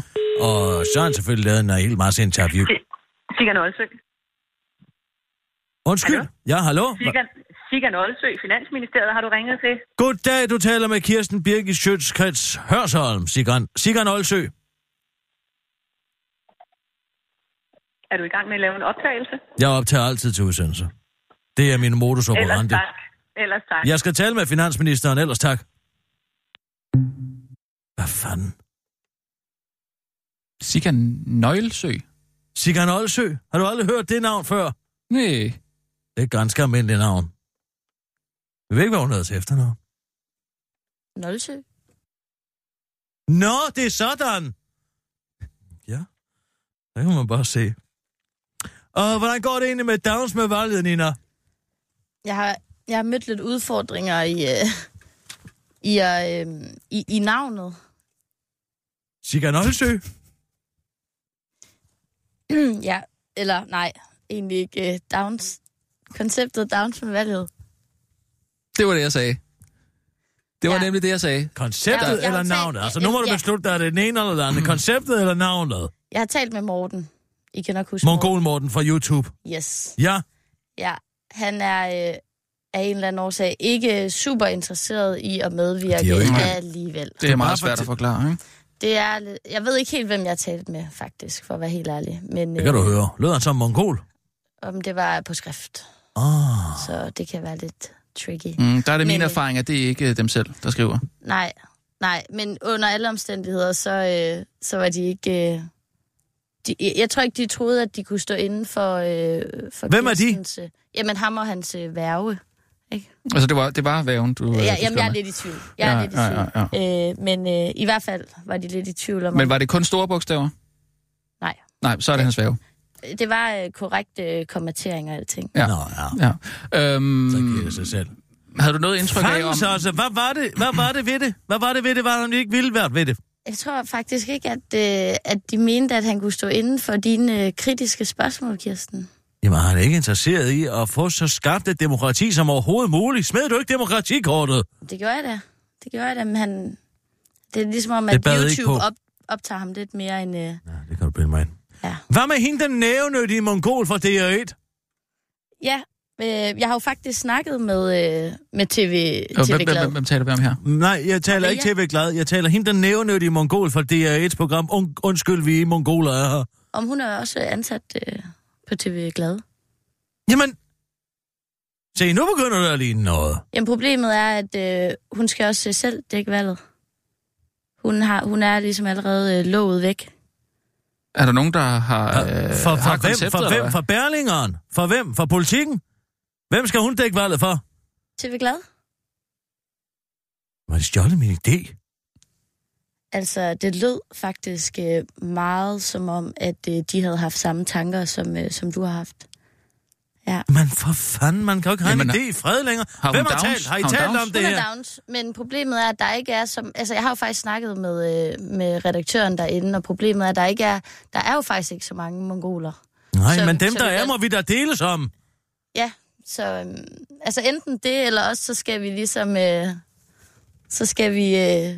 Og så har han selvfølgelig lavet en hel masse interview. Sigan Olsø. Undskyld. Hallo? Ja, hallo. Sigan, Sigan Olsø, Finansministeriet, har du ringet til? Goddag, du taler med Kirsten Birgit Schøtzgrads Hørsholm, Sigan, Sigan Olsø. Er du i gang med at lave en optagelse? Jeg optager altid til udsendelse. Det er min modus Ellers operandi. tak. Ellers tak. Jeg skal tale med finansministeren, ellers tak. Hvad fanden? Sigan Nøglesø? Sigan Olsø? Har du aldrig hørt det navn før? Nej. Det er et ganske almindeligt navn. Jeg ved ikke, hvad hun hedder til efternavn. Nolsø. Nå, det er sådan! Ja, det kan man bare se. Og hvordan går det egentlig med Downs med valget, Nina? Jeg har, jeg har mødt lidt udfordringer i, øh, i, øh, i, i navnet. Sigan Olsø? ja, eller nej, egentlig ikke. Øh, Downs. Konceptet Downs med valget. Det var det, jeg sagde. Det var Ja. nemlig det, jeg sagde. Konceptet jeg eller navnet? Altså, nu må du Ja. beslutte dig, er det den ene eller den anden. Konceptet eller navnet? Jeg har talt med Morten. I kan nok huske Mongol Morten fra YouTube. Yes. Ja, Ja, han er øh, af en eller anden årsag ikke super interesseret i at medvirke Det er jo ikke- alligevel. Det er meget svært at forklare, ikke? Det er, jeg ved ikke helt, hvem jeg har talt med, faktisk, for at være helt ærlig. Men det kan du øh, høre. Lød han som mongol? om det var på skrift, Ah. så det kan være lidt tricky. Mm, der er det min Men, øh, erfaring, at det er ikke dem selv, der skriver. Nej, nej, men under alle omstændigheder, så, øh, så var de ikke... Øh, de, jeg tror ikke, de troede, at de kunne stå inden for, øh, for Hvem er de? Kirstens, øh, jamen, ham og hans øh, værve. Altså, det var, det var væven, du... øh, Ja, du jamen, jeg er lidt i tvivl. Jeg er Ja, lidt i ja, tvivl. ja, Øh, men øh, i hvert fald var de lidt i tvivl om... Men var det kun store bogstaver? Nej. Nej, så er det hans væve. Det var øh, korrekte øh, kommenteringer og alting. Ja. Nå, ja. Ja. Øhm, Så giver det sig selv. havde du noget indtryk af om... Altså, hvad var det? Hvad var det ved det? Hvad var det ved det, var han ikke ville være ved det? Jeg tror faktisk ikke, at, øh, at de mente, at han kunne stå inden for dine øh, kritiske spørgsmål, Kirsten. Jamen, han er ikke interesseret i at få så skabt et demokrati som overhovedet muligt. Smed du ikke demokratikortet? Det gjorde jeg da. Det gjorde jeg da, men han... Det er ligesom om, at YouTube op, optager ham lidt mere end... Øh, Ja, det kan du bilde mig ind. ja. Hvad med hende, den nævnødige mongol fra DR1? Ja, øh, jeg har jo faktisk snakket med, øh, med TV, Øh, TV hvem, Glad. hvem, hvem taler vi om her? Nej, jeg taler ikke? TV Glad. Jeg taler hende, den nævnødige mongol fra DR1's program. Un- undskyld, vi er mongoler er her. Om hun er også ansat øh, på TV Glad. Jamen, se, nu begynder det at ligne noget. Jamen, problemet er, at øh, hun skal også øh, selv dække valget. Hun, har, hun er ligesom allerede øh, lovet væk. Er der nogen, der har, øh, For, har for, hvem, konceptet, for hvem? For Berlingeren? For hvem? For politikken? Hvem skal hun dække valget for? TV Glad? Var det stjålet min idé? Altså, det lød faktisk øh, meget som om, at øh, de havde haft samme tanker, som, øh, som du har haft. Men for fanden, man kan jo ikke have Jamen, en idé i fred længere. har Hvem har Downs? talt? Har I Har talt Downs? om det Hun her? er Downs, men problemet er, at der ikke er som... Altså, jeg har jo faktisk snakket med, med redaktøren derinde, og problemet er, at der ikke er... Der er jo faktisk ikke så mange mongoler. Nej, Så- men dem, så der er, må vi da deles om. Ja, så... øhm, altså, enten det, eller også, så skal vi ligesom... Øh, så skal vi... Øh,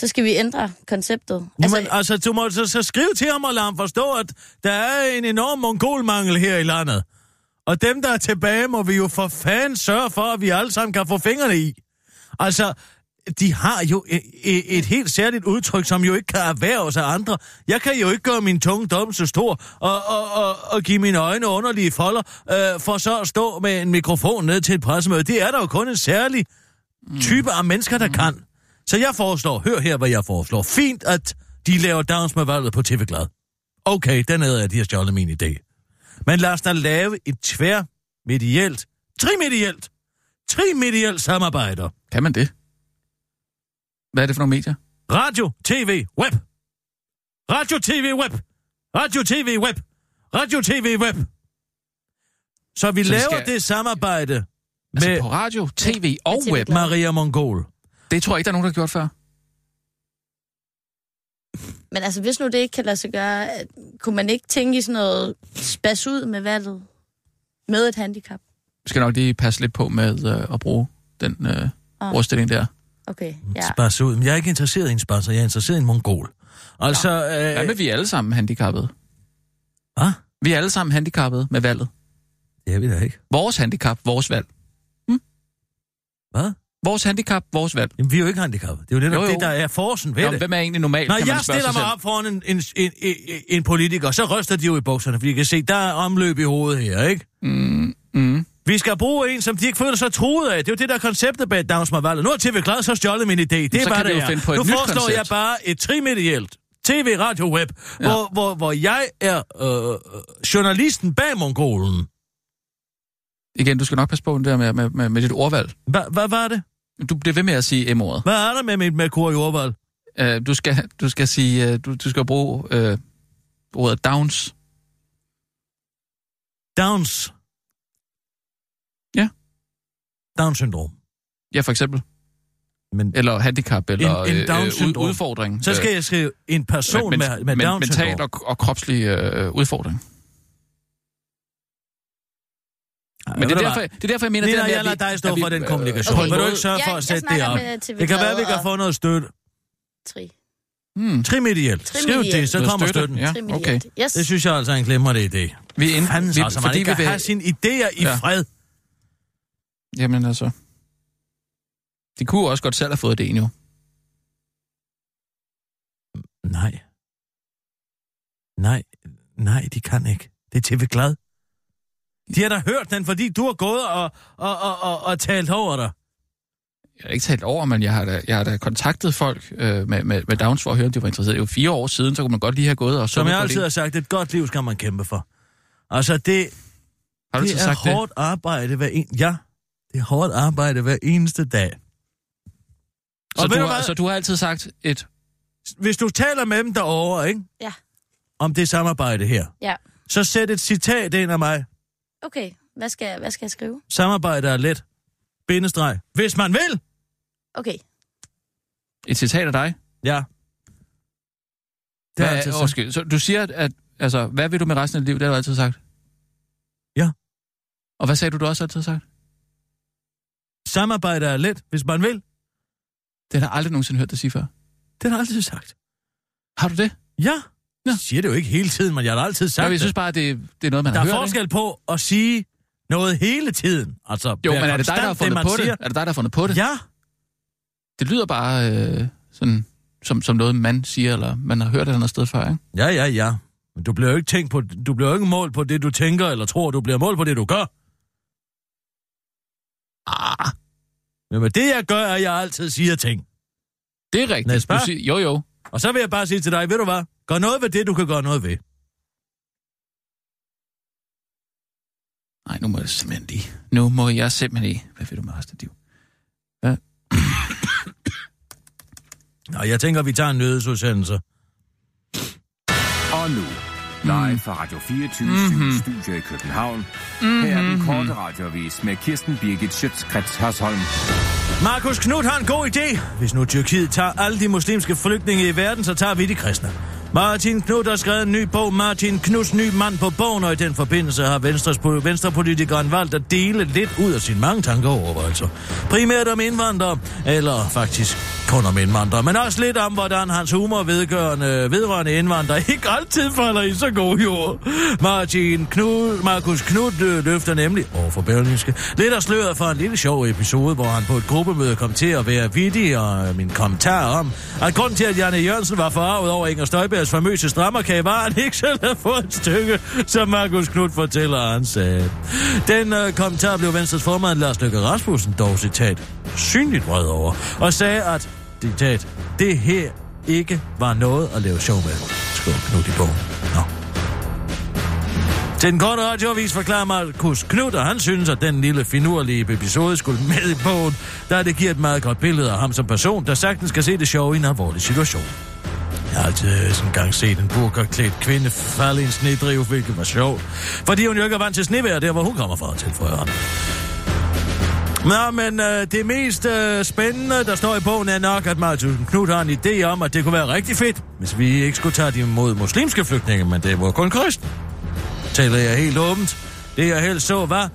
så skal vi ændre konceptet. Altså, Jamen, altså, du må så, så skrive til ham og lade ham forstå, at der er en enorm mongolmangel her i landet. Og dem, der er tilbage, må vi jo for fanden sørge for, at vi alle sammen kan få fingrene i. Altså, de har jo et, et helt særligt udtryk, som jo ikke kan erhverves af andre. Jeg kan jo ikke gøre min tunge dom så stor og, og, og, og give mine øjne underlige folder, øh, for så at stå med en mikrofon ned til et pressemøde. Det er der jo kun en særlig type af mennesker, der kan. Så jeg foreslår, hør her, hvad jeg foreslår. Fint, at de laver downs med valget på TV Glad. Okay, den er jeg, de har stjålet min idé. Men lad os da lave et tværmedielt, trimedielt, trimedielt samarbejde. Kan man det? Hvad er det for nogle medier? Radio, tv, web. Radio, tv, web. Radio, tv, web. Radio, tv, web. Så vi Så laver skal- det samarbejde Altså med på radio, tv og web. Maria Mongol. Det tror jeg ikke, der er nogen, der har gjort før. Men altså, hvis nu det ikke kan lade sig gøre, at- kunne man ikke tænke i sådan noget spas ud med valget med et handicap? Vi skal nok lige passe lidt på med øh, at bruge den øh, Ah. ordstilling der. Okay, ja. Spas ud. Men jeg er ikke interesseret i en spasser, jeg er interesseret i en mongol. Altså, Hvad øh, med vi er alle sammen handicappede? hvad? Vi er alle sammen handicappede med valget. Det er vi da ikke. Vores handicap, vores valg. Hvad? Vores handicap, vores valg. Jamen, vi er jo ikke handicappet. Det er jo netop Jo, jo. det, der er forsen ved Nå, det. hvem er egentlig normalt, Når kan jeg stiller mig selv. op foran en, en, en, en, en politiker, så ryster de jo i bukserne, fordi jeg kan se, der er omløb i hovedet her, ikke? Mm, mm. Vi skal bruge en, som de ikke føler sig truet af. Det er jo det, der er konceptet bag Downs med valget. Nu har TV Glad så stjålet min idé. Det er kan det et nu foreslår koncept. jeg bare et trimedielt tv, radio, web, Ja. ja. hvor, hvor, hvor jeg er øh, journalisten bag mongolen. Igen, du skal nok passe på der med, med, med, med dit ordvalg. Hva, hvad var det? Du bliver ved med at sige M-ordet. Hvad er der med mit Merkur i ordvalg? Uh, du, skal, du skal sige, uh, du, du skal bruge uh, ordet downs. Downs. Ja. Down-syndrom. Ja, for eksempel. Men Eller handicap, eller en øh, øh, ud, udfordring. så skal jeg skrive en person men, med, med men, Down-syndrom. mental og, og kropslig øh, udfordring. Men det er, derfor, det er derfor, jeg mener... Nina, det der med, jeg lader dig stå for den kommunikation. Okay. Vil du ikke sørge for at sætte det op? Det kan være, vi kan få noget støtte. Tri. Hmm, Trimedielt. Skriv det, så kommer støtte. støtten. Ja, okay. Yes. Det synes jeg altså er en glimrende idé. Vi er inde, Fanden vi, så, altså, man fordi ikke vi kan vil, have sine idéer i Ja. fred. Jamen altså... De kunne også godt selv have fået det jo. Nej. Nej, nej, de kan ikke. Det er TV Glad. De har da hørt den, fordi du har gået og, og, og, og, og talt over dig. Jeg har ikke talt over, men jeg har da, jeg har da kontaktet folk øh, med, med, med Downs for at høre, om de var interesseret. Det var fire år siden, så kunne man godt lige have gået og så Som jeg altid har sagt, et godt liv skal man kæmpe for. Altså, det, Har du det er sagt det? hårdt arbejde hver en... Ja, det er hårdt arbejde hver eneste dag. Så Og du, du har, så du har altid sagt et... Hvis du taler med dem derovre, ikke? Ja. Om det samarbejde her, Ja. så sæt et citat ind af mig. Okay, hvad skal, hvad skal jeg skrive? Samarbejde er let. Bindestreg. Hvis man vil. Okay. Et citat af dig? Ja. Det Hvad, er undskyld, så du siger, at altså, hvad vil du med resten af dit liv? Det har du altid sagt. Ja. Og hvad sagde du, du også altid har sagt? Samarbejde er let, hvis man vil. Det har jeg aldrig nogensinde hørt dig sige før. Det har jeg altid sagt. Har du det? Ja. Jeg siger det jo ikke hele tiden, men jeg har altid sagt Nå, jeg det. synes bare, det, det er noget, man Der har er hørt. forskel på at sige noget hele tiden. Altså, Jo, men er det dig, der har fundet man på det? siger. Er det dig, der har fundet på det? Ja. Det lyder bare øh, sådan, som, som noget, man siger, eller man har hørt et andet sted før, ikke? Ja, ja, ja. Men du bliver jo ikke tænkt på, du bliver jo ikke målt på det, du tænker eller tror. Du bliver målt på det, du gør. Ah, Men med det, jeg gør, er, at jeg altid siger ting. det er rigtigt. Du siger, jo, jo. Og så vil jeg bare sige til dig, ved du hvad? Gør noget ved det, du kan gøre noget ved. Nej, nu må jeg simpelthen lige. Nu må jeg simpelthen lige. Hvad vil du med resten af liv? Nå, jeg tænker, vi tager en nødsudsendelse. Og nu, live fra Radio 24 mm-hmm. Studio i København. Mm-hmm. Her er den korte radiovis med Kirsten Birgit Schøtzgrads Hasholm. Markus Knudt har en god idé. Hvis nu Tyrkiet tager alle de muslimske flygtninge i verden, så tager vi de kristne. Martin Knud har skrevet en ny bog, Martin Knuds ny mand på bogen, og i den forbindelse har Venstres, venstrepolitikeren valgt at dele lidt ud af sine mange tanker og overvejelser. Primært om indvandrere, eller faktisk kun om indvandrere, men også lidt om, hvordan hans humor vedgørende, vedrørende indvandrere ikke altid falder i så god jord. Martin Knud, Markus Knud løfter nemlig over for Berlingske lidt af sløret for en lille sjov episode, hvor han på et gruppemøde kom til at være vittig, og min kommentar om, at grund til, at Janne Jørgensen var forarvet over Inger Støjbergs famøse strammerkage, var, at han ikke selv havde fået et stykke, som Markus Knud fortæller, han sagde. Den øh, kommentar blev Venstres formand Lars Løkke Rasmussen dog citat synligt vred over, og sagde, at citat, det her ikke var noget at lave sjov med, skrev Knud i bogen. Nå. Til den korte radioavis forklarer Markus Knud, og han synes, at den lille finurlige episode skulle med i bogen, da det giver et meget godt billede af ham som person, der sagtens skal se det sjove i en alvorlig situation. Jeg har altid øh, sådan gang set en burkerklædt kvinde falde i en snedrive, hvilket var sjovt. Fordi hun jo ikke er vant til snevejr, der hvor hun kommer fra, tilføjer han. Nå, men øh, det mest øh, spændende, der står i bogen, er nok, at Martin Knud har en idé om, at det kunne være rigtig fedt, hvis vi ikke skulle tage de imod muslimske flygtninge, men det var kun kristne. Taler jeg helt åbent. Det jeg helst så var,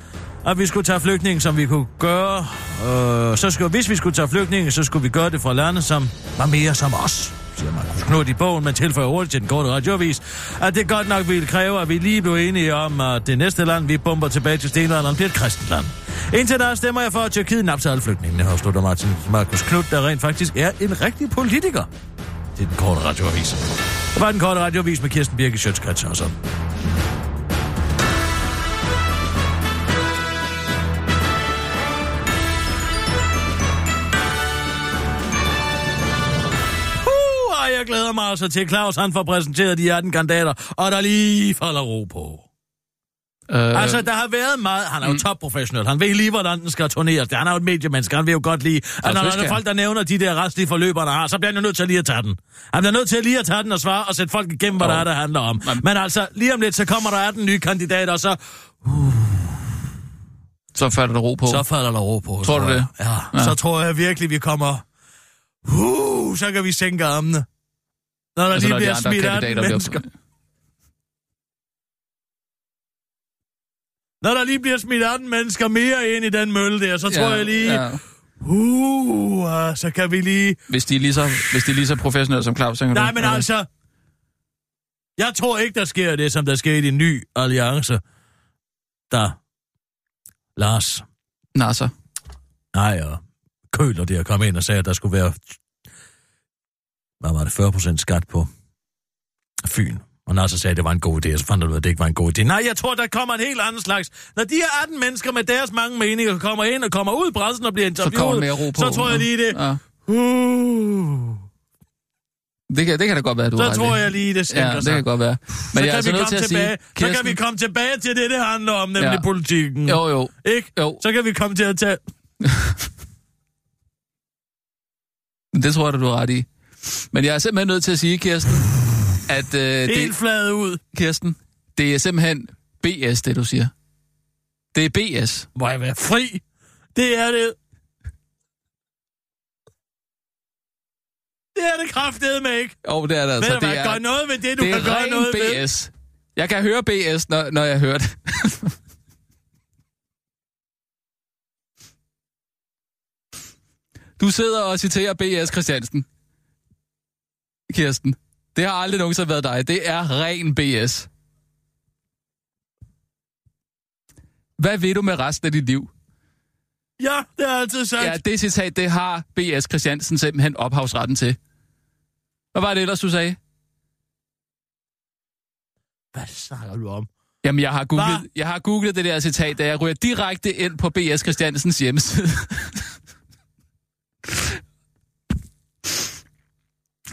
at vi skulle tage flygtninge, som vi kunne gøre. Øh, så skulle, hvis vi skulle tage flygtninge, så skulle vi gøre det fra lande, som var mere som os siger Markus Knud i bogen, men tilføjer hurtigt til den korte radiovis, at det godt nok ville kræve, at vi lige blev enige om, at det næste land, vi bomber tilbage til stenalderen, bliver et kristent land. Indtil da stemmer jeg for, at Tyrkiet napser alle flygtningene, afslutter Martin Markus Knud, der rent faktisk er en rigtig politiker. Det er den korte radioavis. Det var den korte radioavis med Kirsten Birke Sjøtskrets og sådan. Jeg glæder mig altså til, Claus han får præsenteret de 18 kandidater, og der lige falder ro på. Øh, Altså, der har været meget... Han er jo topprofessionel. Han ved lige, hvordan den skal turneres. Han er jo et mediemenneske. Han vil jo godt lide... At når der er folk, der nævner de der restlige forløb, han har, så bliver han jo nødt til lige at tage den. Han bliver nødt til lige at tage den og svare og sætte folk igennem, hvad Jo. der er, der handler om. Men- Men altså, lige om lidt, så kommer der 18 nye kandidater, og så, så falder der ro på. så falder der ro på. Tror du jeg. det? Ja. Ja. Så tror jeg virkelig, vi kommer... Uh, så kan vi sænke armene. Når der altså, lige når de bliver andre smidt 18 kandidater mennesker. bliver... Når der lige bliver smidt 18 mennesker mere ind i den mølle der, så tror jeg lige... Ja. Uh, så kan vi lige... Hvis, de er lige så, hvis de er lige så professionelle som Claus, tænker Nej, du? men altså... Jeg tror ikke, der sker det, som der sker i din nye alliance. Der... Lars... Nasser. Nej, og Køler der kom ind og sagde, at der skulle være... Hvad var det? 40% skat på Fyn. Og når så sagde, at det var en god idé, så fandt jeg ud af, at det ikke var en god idé. Nej, jeg tror, der kommer en helt anden slags. Når de her 18 mennesker med deres mange meninger kommer ind og kommer ud i pressen og bliver Så kommer interviewet, ro på. så tror jeg lige det. Ja. Uh, Det kan, det kan da godt være, du så har tror i. jeg lige, det sænker Ja, det sig. kan godt være. Men så, jeg kan altså vi komme til at tilbage, sige, så kan vi komme tilbage til det, det handler om, nemlig Ja. politikken. Jo, jo. Ikke? Jo. Så kan vi komme til at tage... Det tror jeg, du har ret i. Men jeg er simpelthen nødt til at sige, Kirsten, at øh, Helt det, flad ud. Kirsten, det er simpelthen BS, det du siger. Det er BS. Må jeg være fri? Det er det. Det er det kraftedeme ikke. Og det er det Altså. Ved Det er, gør noget ved det, du det kan gøre noget ved. ren BS. Jeg kan høre BS, når, når jeg hører det. Du sidder og citerer B.S. Christiansen. Kirsten. Det har aldrig nogensinde været dig. Det er ren B.S. Hvad vil du med resten af dit liv? Ja, det har jeg altid sagt. Ja, det citat, det har B.S. Christiansen simpelthen ophavsretten til. Hvad var det ellers, du sagde? Hvad snakker du om? Jamen, jeg har, googlet, Hva? jeg har googlet det der citat, da jeg ryger direkte ind på B.S. Christiansens hjemmeside.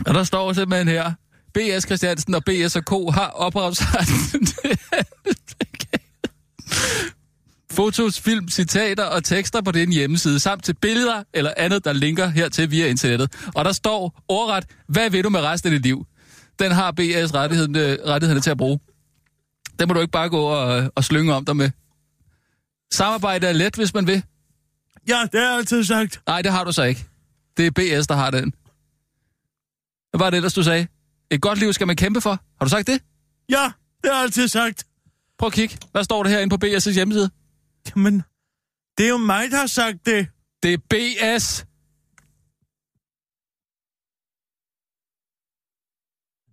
Og der står simpelthen her, B.S. Christiansen og B.S. og K. har ophavsretten til Fotos, film, citater og tekster på din hjemmeside, samt til billeder eller andet, der linker hertil via internettet. Og der står ordret, hvad vil du med resten af dit liv? Den har BS rettighederne, rettighederne til at bruge. Den må du ikke bare gå og, og slynge om dig med. Samarbejde er let, hvis man vil. Ja, det har jeg altid sagt. Nej, det har du så ikke. Det er BS, der har den. Hvad var det ellers, du sagde? Et godt liv skal man kæmpe for. Har du sagt det? Ja, det har jeg altid sagt. Prøv at kigge. Hvad står der herinde på BS' hjemmeside? Jamen, det er jo mig, der har sagt det. Det er BS.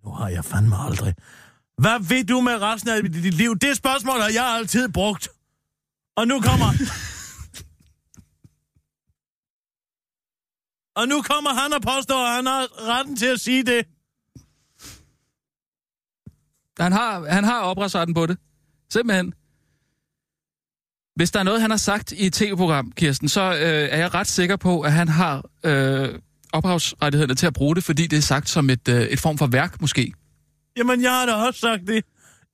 Nu har jeg fandme aldrig. Hvad vil du med resten af dit liv? Det spørgsmål har jeg altid brugt. Og nu kommer... og nu kommer han og påstår, at han har retten til at sige det. Han har, han har opretsretten på det. Simpelthen. Hvis der er noget, han har sagt i et tv-program, Kirsten, så øh, er jeg ret sikker på, at han har øh, ophavsrettighederne til at bruge det, fordi det er sagt som et, øh, et form for værk, måske. Jamen, jeg har da også sagt det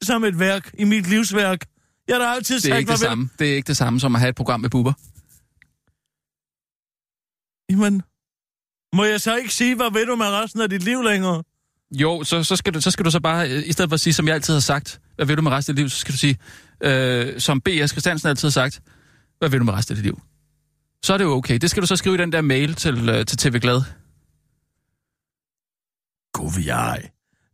som et værk i mit livsværk. Jeg har da altid Det sagt, er ikke det samme. Det er ikke det samme som at have et program med buber. Jamen, må jeg så ikke sige, hvad ved du med resten af dit liv længere? Jo, så, så, skal du, så skal du så bare, øh, i stedet for at sige, som jeg altid har sagt, hvad vil du med resten af dit liv, så skal du sige, øh, som B.S. Christiansen altid har sagt, hvad vil du med resten af dit liv? Så er det jo okay. Det skal du så skrive i den der mail til, øh, til TV Glad. Gud, vil jeg. Det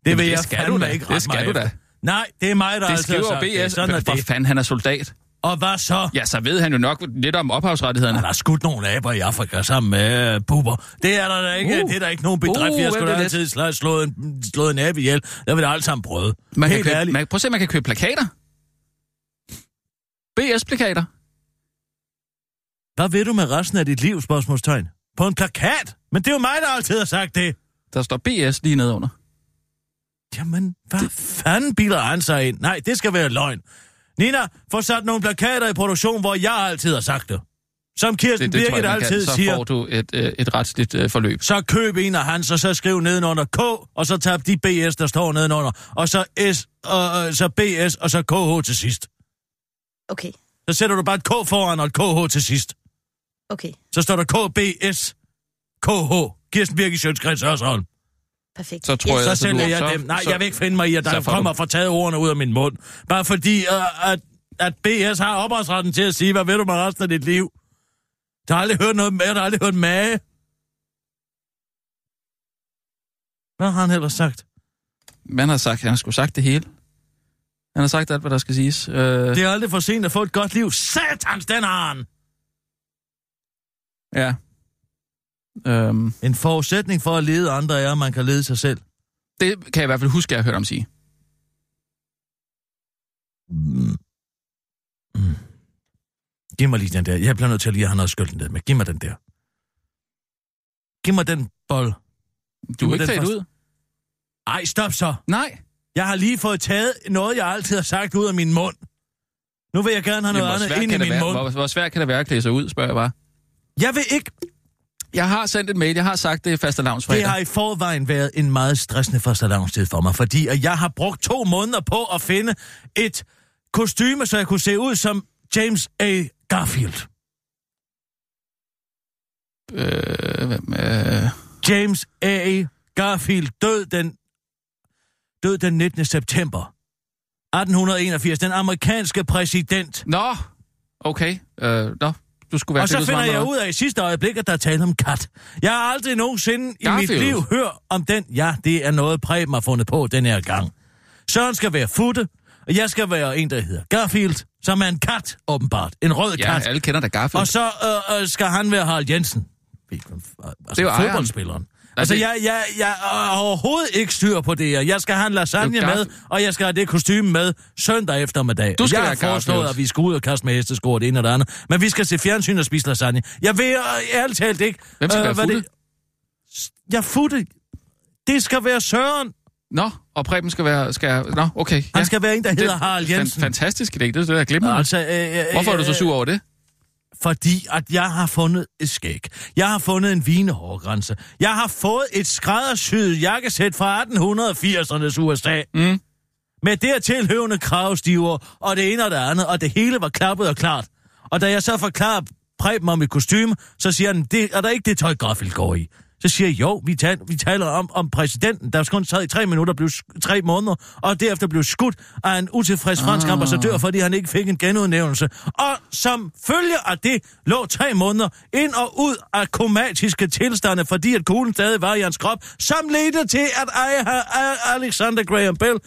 Jamen, vil det jeg skal fandme du da. ikke Det skal du da. Nej, det er mig, der Det altid har sagt det. Sådan er For det. fanden, han er soldat. Og hvad så? Ja, så ved han jo nok lidt om ophavsrettighederne. Han har skudt nogle aber i Afrika sammen med uh, puber. Det er der da ikke. Uh. Det er der ikke nogen bedrift. Uh, jeg skulle da altid slå, slået en, slået en abe ihjel. Der vil det alt sammen prøve. Man kan Helt købe, ærligt. man, prøv at se, man kan købe plakater. BS-plakater. Hvad ved du med resten af dit liv, spørgsmålstegn? På en plakat? Men det er jo mig, der altid har sagt det. Der står BS lige nedenunder. Jamen, hvad det... fanden bilder han sig ind? Nej, det skal være løgn. Nina, få sat nogle plakater i produktion, hvor jeg altid har sagt det. Som Kirsten Det, Birgit jeg, altid kan. Så siger. får du et, øh, et retsligt øh, forløb. Så køb en af hans, og så skriv nedenunder K, og så tab de BS, der står nedenunder. Og så S, og øh, så BS, og så KH til sidst. Okay, Så sætter du bare et K foran og et KH til sidst. okay, Så står der KBS, KH, Kirsten Birgit Sjøtskreds Hørsholm. Perfekt. Så tror yes. jeg, Så altså, du- sælger jeg dem. Nej, så- jeg vil ikke finde mig i, at der kommer for taget ordene ud af min mund. Bare fordi, uh, at, at BS har ophavsretten til at sige, hvad ved du med resten af dit liv? Jeg har aldrig hørt noget med, jeg har aldrig hørt mage. Hvad har han ellers sagt? Man har sagt, han har sgu sagt det hele. Han har sagt alt, hvad der skal siges. Øh, Det er aldrig for sent at få et godt liv. Satans, den har han! Ja. Øhm, En forudsætning for at lede andre er, at man kan lede sig selv. det kan jeg i hvert fald huske, at jeg har hørt ham sige. Mm. Mm. Giv mig lige den der. Jeg bliver nødt til at lige at have noget skylden ned med. Giv mig den der. Giv mig den bold. Du er ikke klædt første. ud. Ej, stop så. Nej. Jeg har lige fået taget noget, jeg altid har sagt ud af min mund. Nu vil jeg gerne have noget hvor, andet ind i min være, mund. hvor, hvor svært kan det være at klæde sig ud, spørger jeg bare. Jeg vil ikke... Jeg har sendt et mail, jeg har sagt, det er faste Det har i forvejen været en meget stressende første for mig, fordi jeg har brugt to måneder på at finde et kostyme, så jeg kunne se ud som James A. Garfield. Øh, hvem, øh, James A. Garfield død den, død den 19. september 1881. Den amerikanske præsident. Nå, okay. Øh, nå, du skulle være Og så finder jeg ud af i sidste øjeblik, at der er tale om kat. Jeg har aldrig nogensinde i Garfield. mit liv hørt om den. Ja, det er noget Preben har fundet på den her gang. Søren skal være futte, og jeg skal være en, der hedder Garfield, som er en kat, åbenbart. En rød Ja, kat. alle kender da Garfield. Og så øh, øh, skal han være Harald Jensen. Altså, Det er jo ejeren. Altså, det- jeg, jeg, jeg har overhovedet ikke styr på det her. Jeg skal have en lasagne Det er med, og jeg skal have det kostyme med søndag eftermiddag. Du skal jeg har være foreslået, at vi skal ud og kaste med hestesko og det ene og det andet. Men vi skal se fjernsyn og spise lasagne. Jeg ved øh, ærligt talt ikke... Hvem skal være hvad futte? det- Jeg futte. Det skal være Søren. Nå, og Preben skal være... Skal, nå, okay. Han skal være en, der hedder Harald fan- Jensen. Fantastisk idé, det er det der glimrende. Altså, øh, øh, Hvorfor er du så øh, sur over det? Fordi at jeg har fundet et skæg. Jeg har fundet en vinehårgrænse. Jeg har fået et skræddersyet jakkesæt fra 1880'ernes USA. Mm. Med dertilhørende kravstiver og det ene og det andet, og det hele var klappet og klart. Og da jeg så forklarer Preben om mit kostume, så siger han, det er der ikke det tøj, Garfield går i. Så siger jeg, jo, vi taler, vi taler om, om præsidenten, der kun sad i tre minutter, blev tre måneder, og derefter blev skudt af en utilfreds fransk Ah. ambassadør, fordi han ikke fik en genudnævnelse. Og som følge af det lå tre måneder ind og ud af komatiske tilstande, fordi at kuglen stadig var i hans krop, som ledte til, at Alexander Graham Bell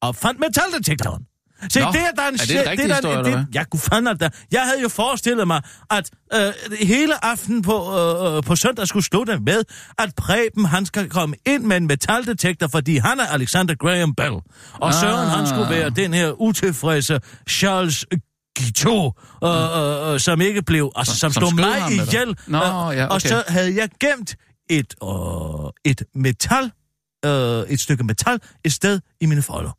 opfandt metaldetektoren. Se, Nå, det er der en er det en rigtig der historie, en, eller det, Jeg kunne fandme da. Jeg havde jo forestillet mig, at øh, hele aften på, øh, på søndag skulle slutte med, at Preben han skal komme ind med en metaldetektor, fordi han er Alexander Graham Bell. Og Ah. Søren han skulle være den her utilfredse Charles Guiteau, øh, øh, øh, som ikke blev, altså som, som stod mig ihjel. Nå, ja, Og okay. så havde jeg gemt et, øh, et metal, øh, et stykke metal et sted i mine folder.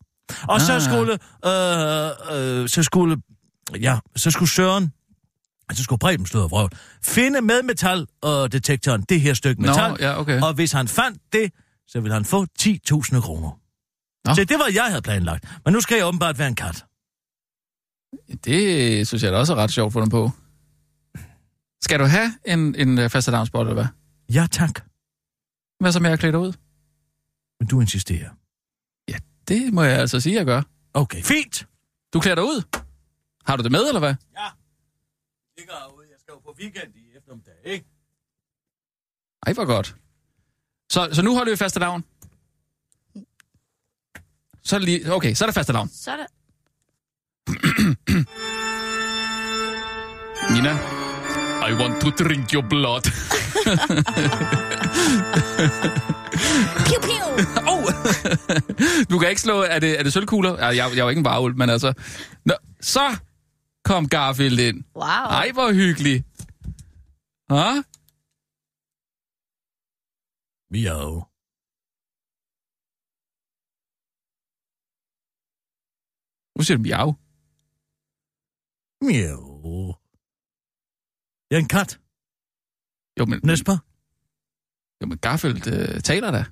Og ah. så skulle, øh, øh, så skulle, ja, så skulle Søren, så skulle Preben slå af vrøvl, finde med metaldetektoren det her stykke Nå, metal. ja, okay. Og hvis han fandt det, så ville han få 10.000 kroner. Nå. Så det var, jeg havde planlagt. Men nu skal jeg åbenbart være en kat. Det synes jeg da også er ret sjovt fundet på. Skal du have en, en uh, fastelavnsbot, eller hvad? Ja, tak. Hvad så med at klæde dig ud? Men du insisterer. Det må jeg altså sige, jeg gør. Okay, fint. Du klæder dig ud? Har du det med, eller hvad? Ja. Ligger herude. Jeg skal jo på weekend i eftermiddag, ikke? Ej, hvor godt. Så, så nu holder vi faste lavn. Så er det lige... Okay, så er der faste lavn. Så er det... Nina, I want to drink your blood. Piu, piu! oh! du kan ikke slå... Er det, er det sølvkugler? Ja, jeg, jeg er jo ikke en varulv, men altså... Nå, så kom Garfield ind. Wow. Ej, hvor hyggelig. Hå? Miau. Nu siger du miau. Miau. Jeg er en kat. Jo, men, Næsper. jo, men Garfield øh, taler da.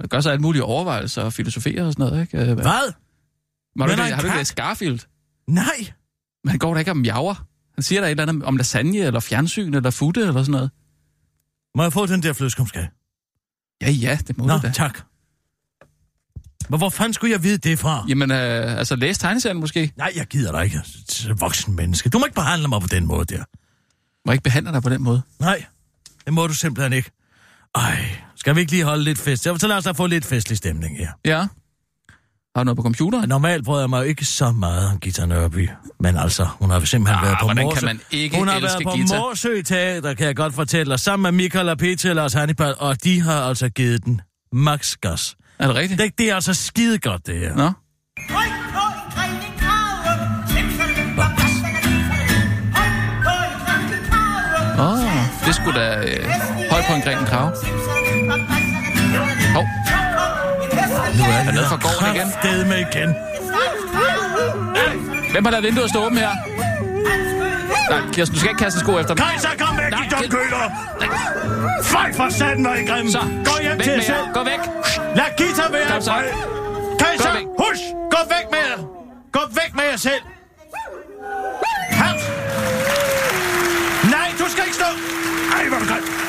Han gør sig alt mulige overvejelser og filosoferer og sådan noget, ikke? Øh, Hvad? Men du, er har du ikke læst Garfield? Nej. Men han går da ikke om miauer. Han siger der et eller andet om lasagne, eller fjernsyn, eller futte, eller sådan noget. Må jeg få den der flødeskumskage? Ja, ja, det må Nå, du da. tak. Men hvor fanden skulle jeg vide det fra? Jamen, øh, altså læs tegneserien måske. Nej, jeg gider dig ikke. Voksen menneske. Du må ikke behandle mig på den måde der. Må jeg ikke behandle dig på den måde. Nej, det må du simpelthen ikke. Ej, skal vi ikke lige holde lidt fest? Så lad os da få lidt festlig stemning her. Ja. Har du noget på computeren? Normalt bryder jeg mig jo ikke så meget om Gita Nørby. Men altså, hun har simpelthen Ah, været på hvordan Morsø. kan man ikke Hun har været på Gita? Morsø Teater, kan jeg godt fortælle dig, sammen med Michael og Peter og Lars Hannibal, og de har altså givet den max gas. Er det rigtigt? Det, det er altså skide godt, det her. Nå. Skulle da øh, højt på en gren krav. Hov. Nu er nede fra gården igen. Sted med igen. Hvem har lavet vinduet stå åbent her? Nej, Kirsten, du skal ikke kaste sko efter dem. Kejser, kom væk, Nej, dumme Kir- køler! Fej for satan, hvor I grimme! Så, Gå hjem væk til jer selv! Gå væk! Lad Gita være Kom i så. væk. husk! Gå væk med jer! Gå væk med jer selv! Ham! Nej, du skal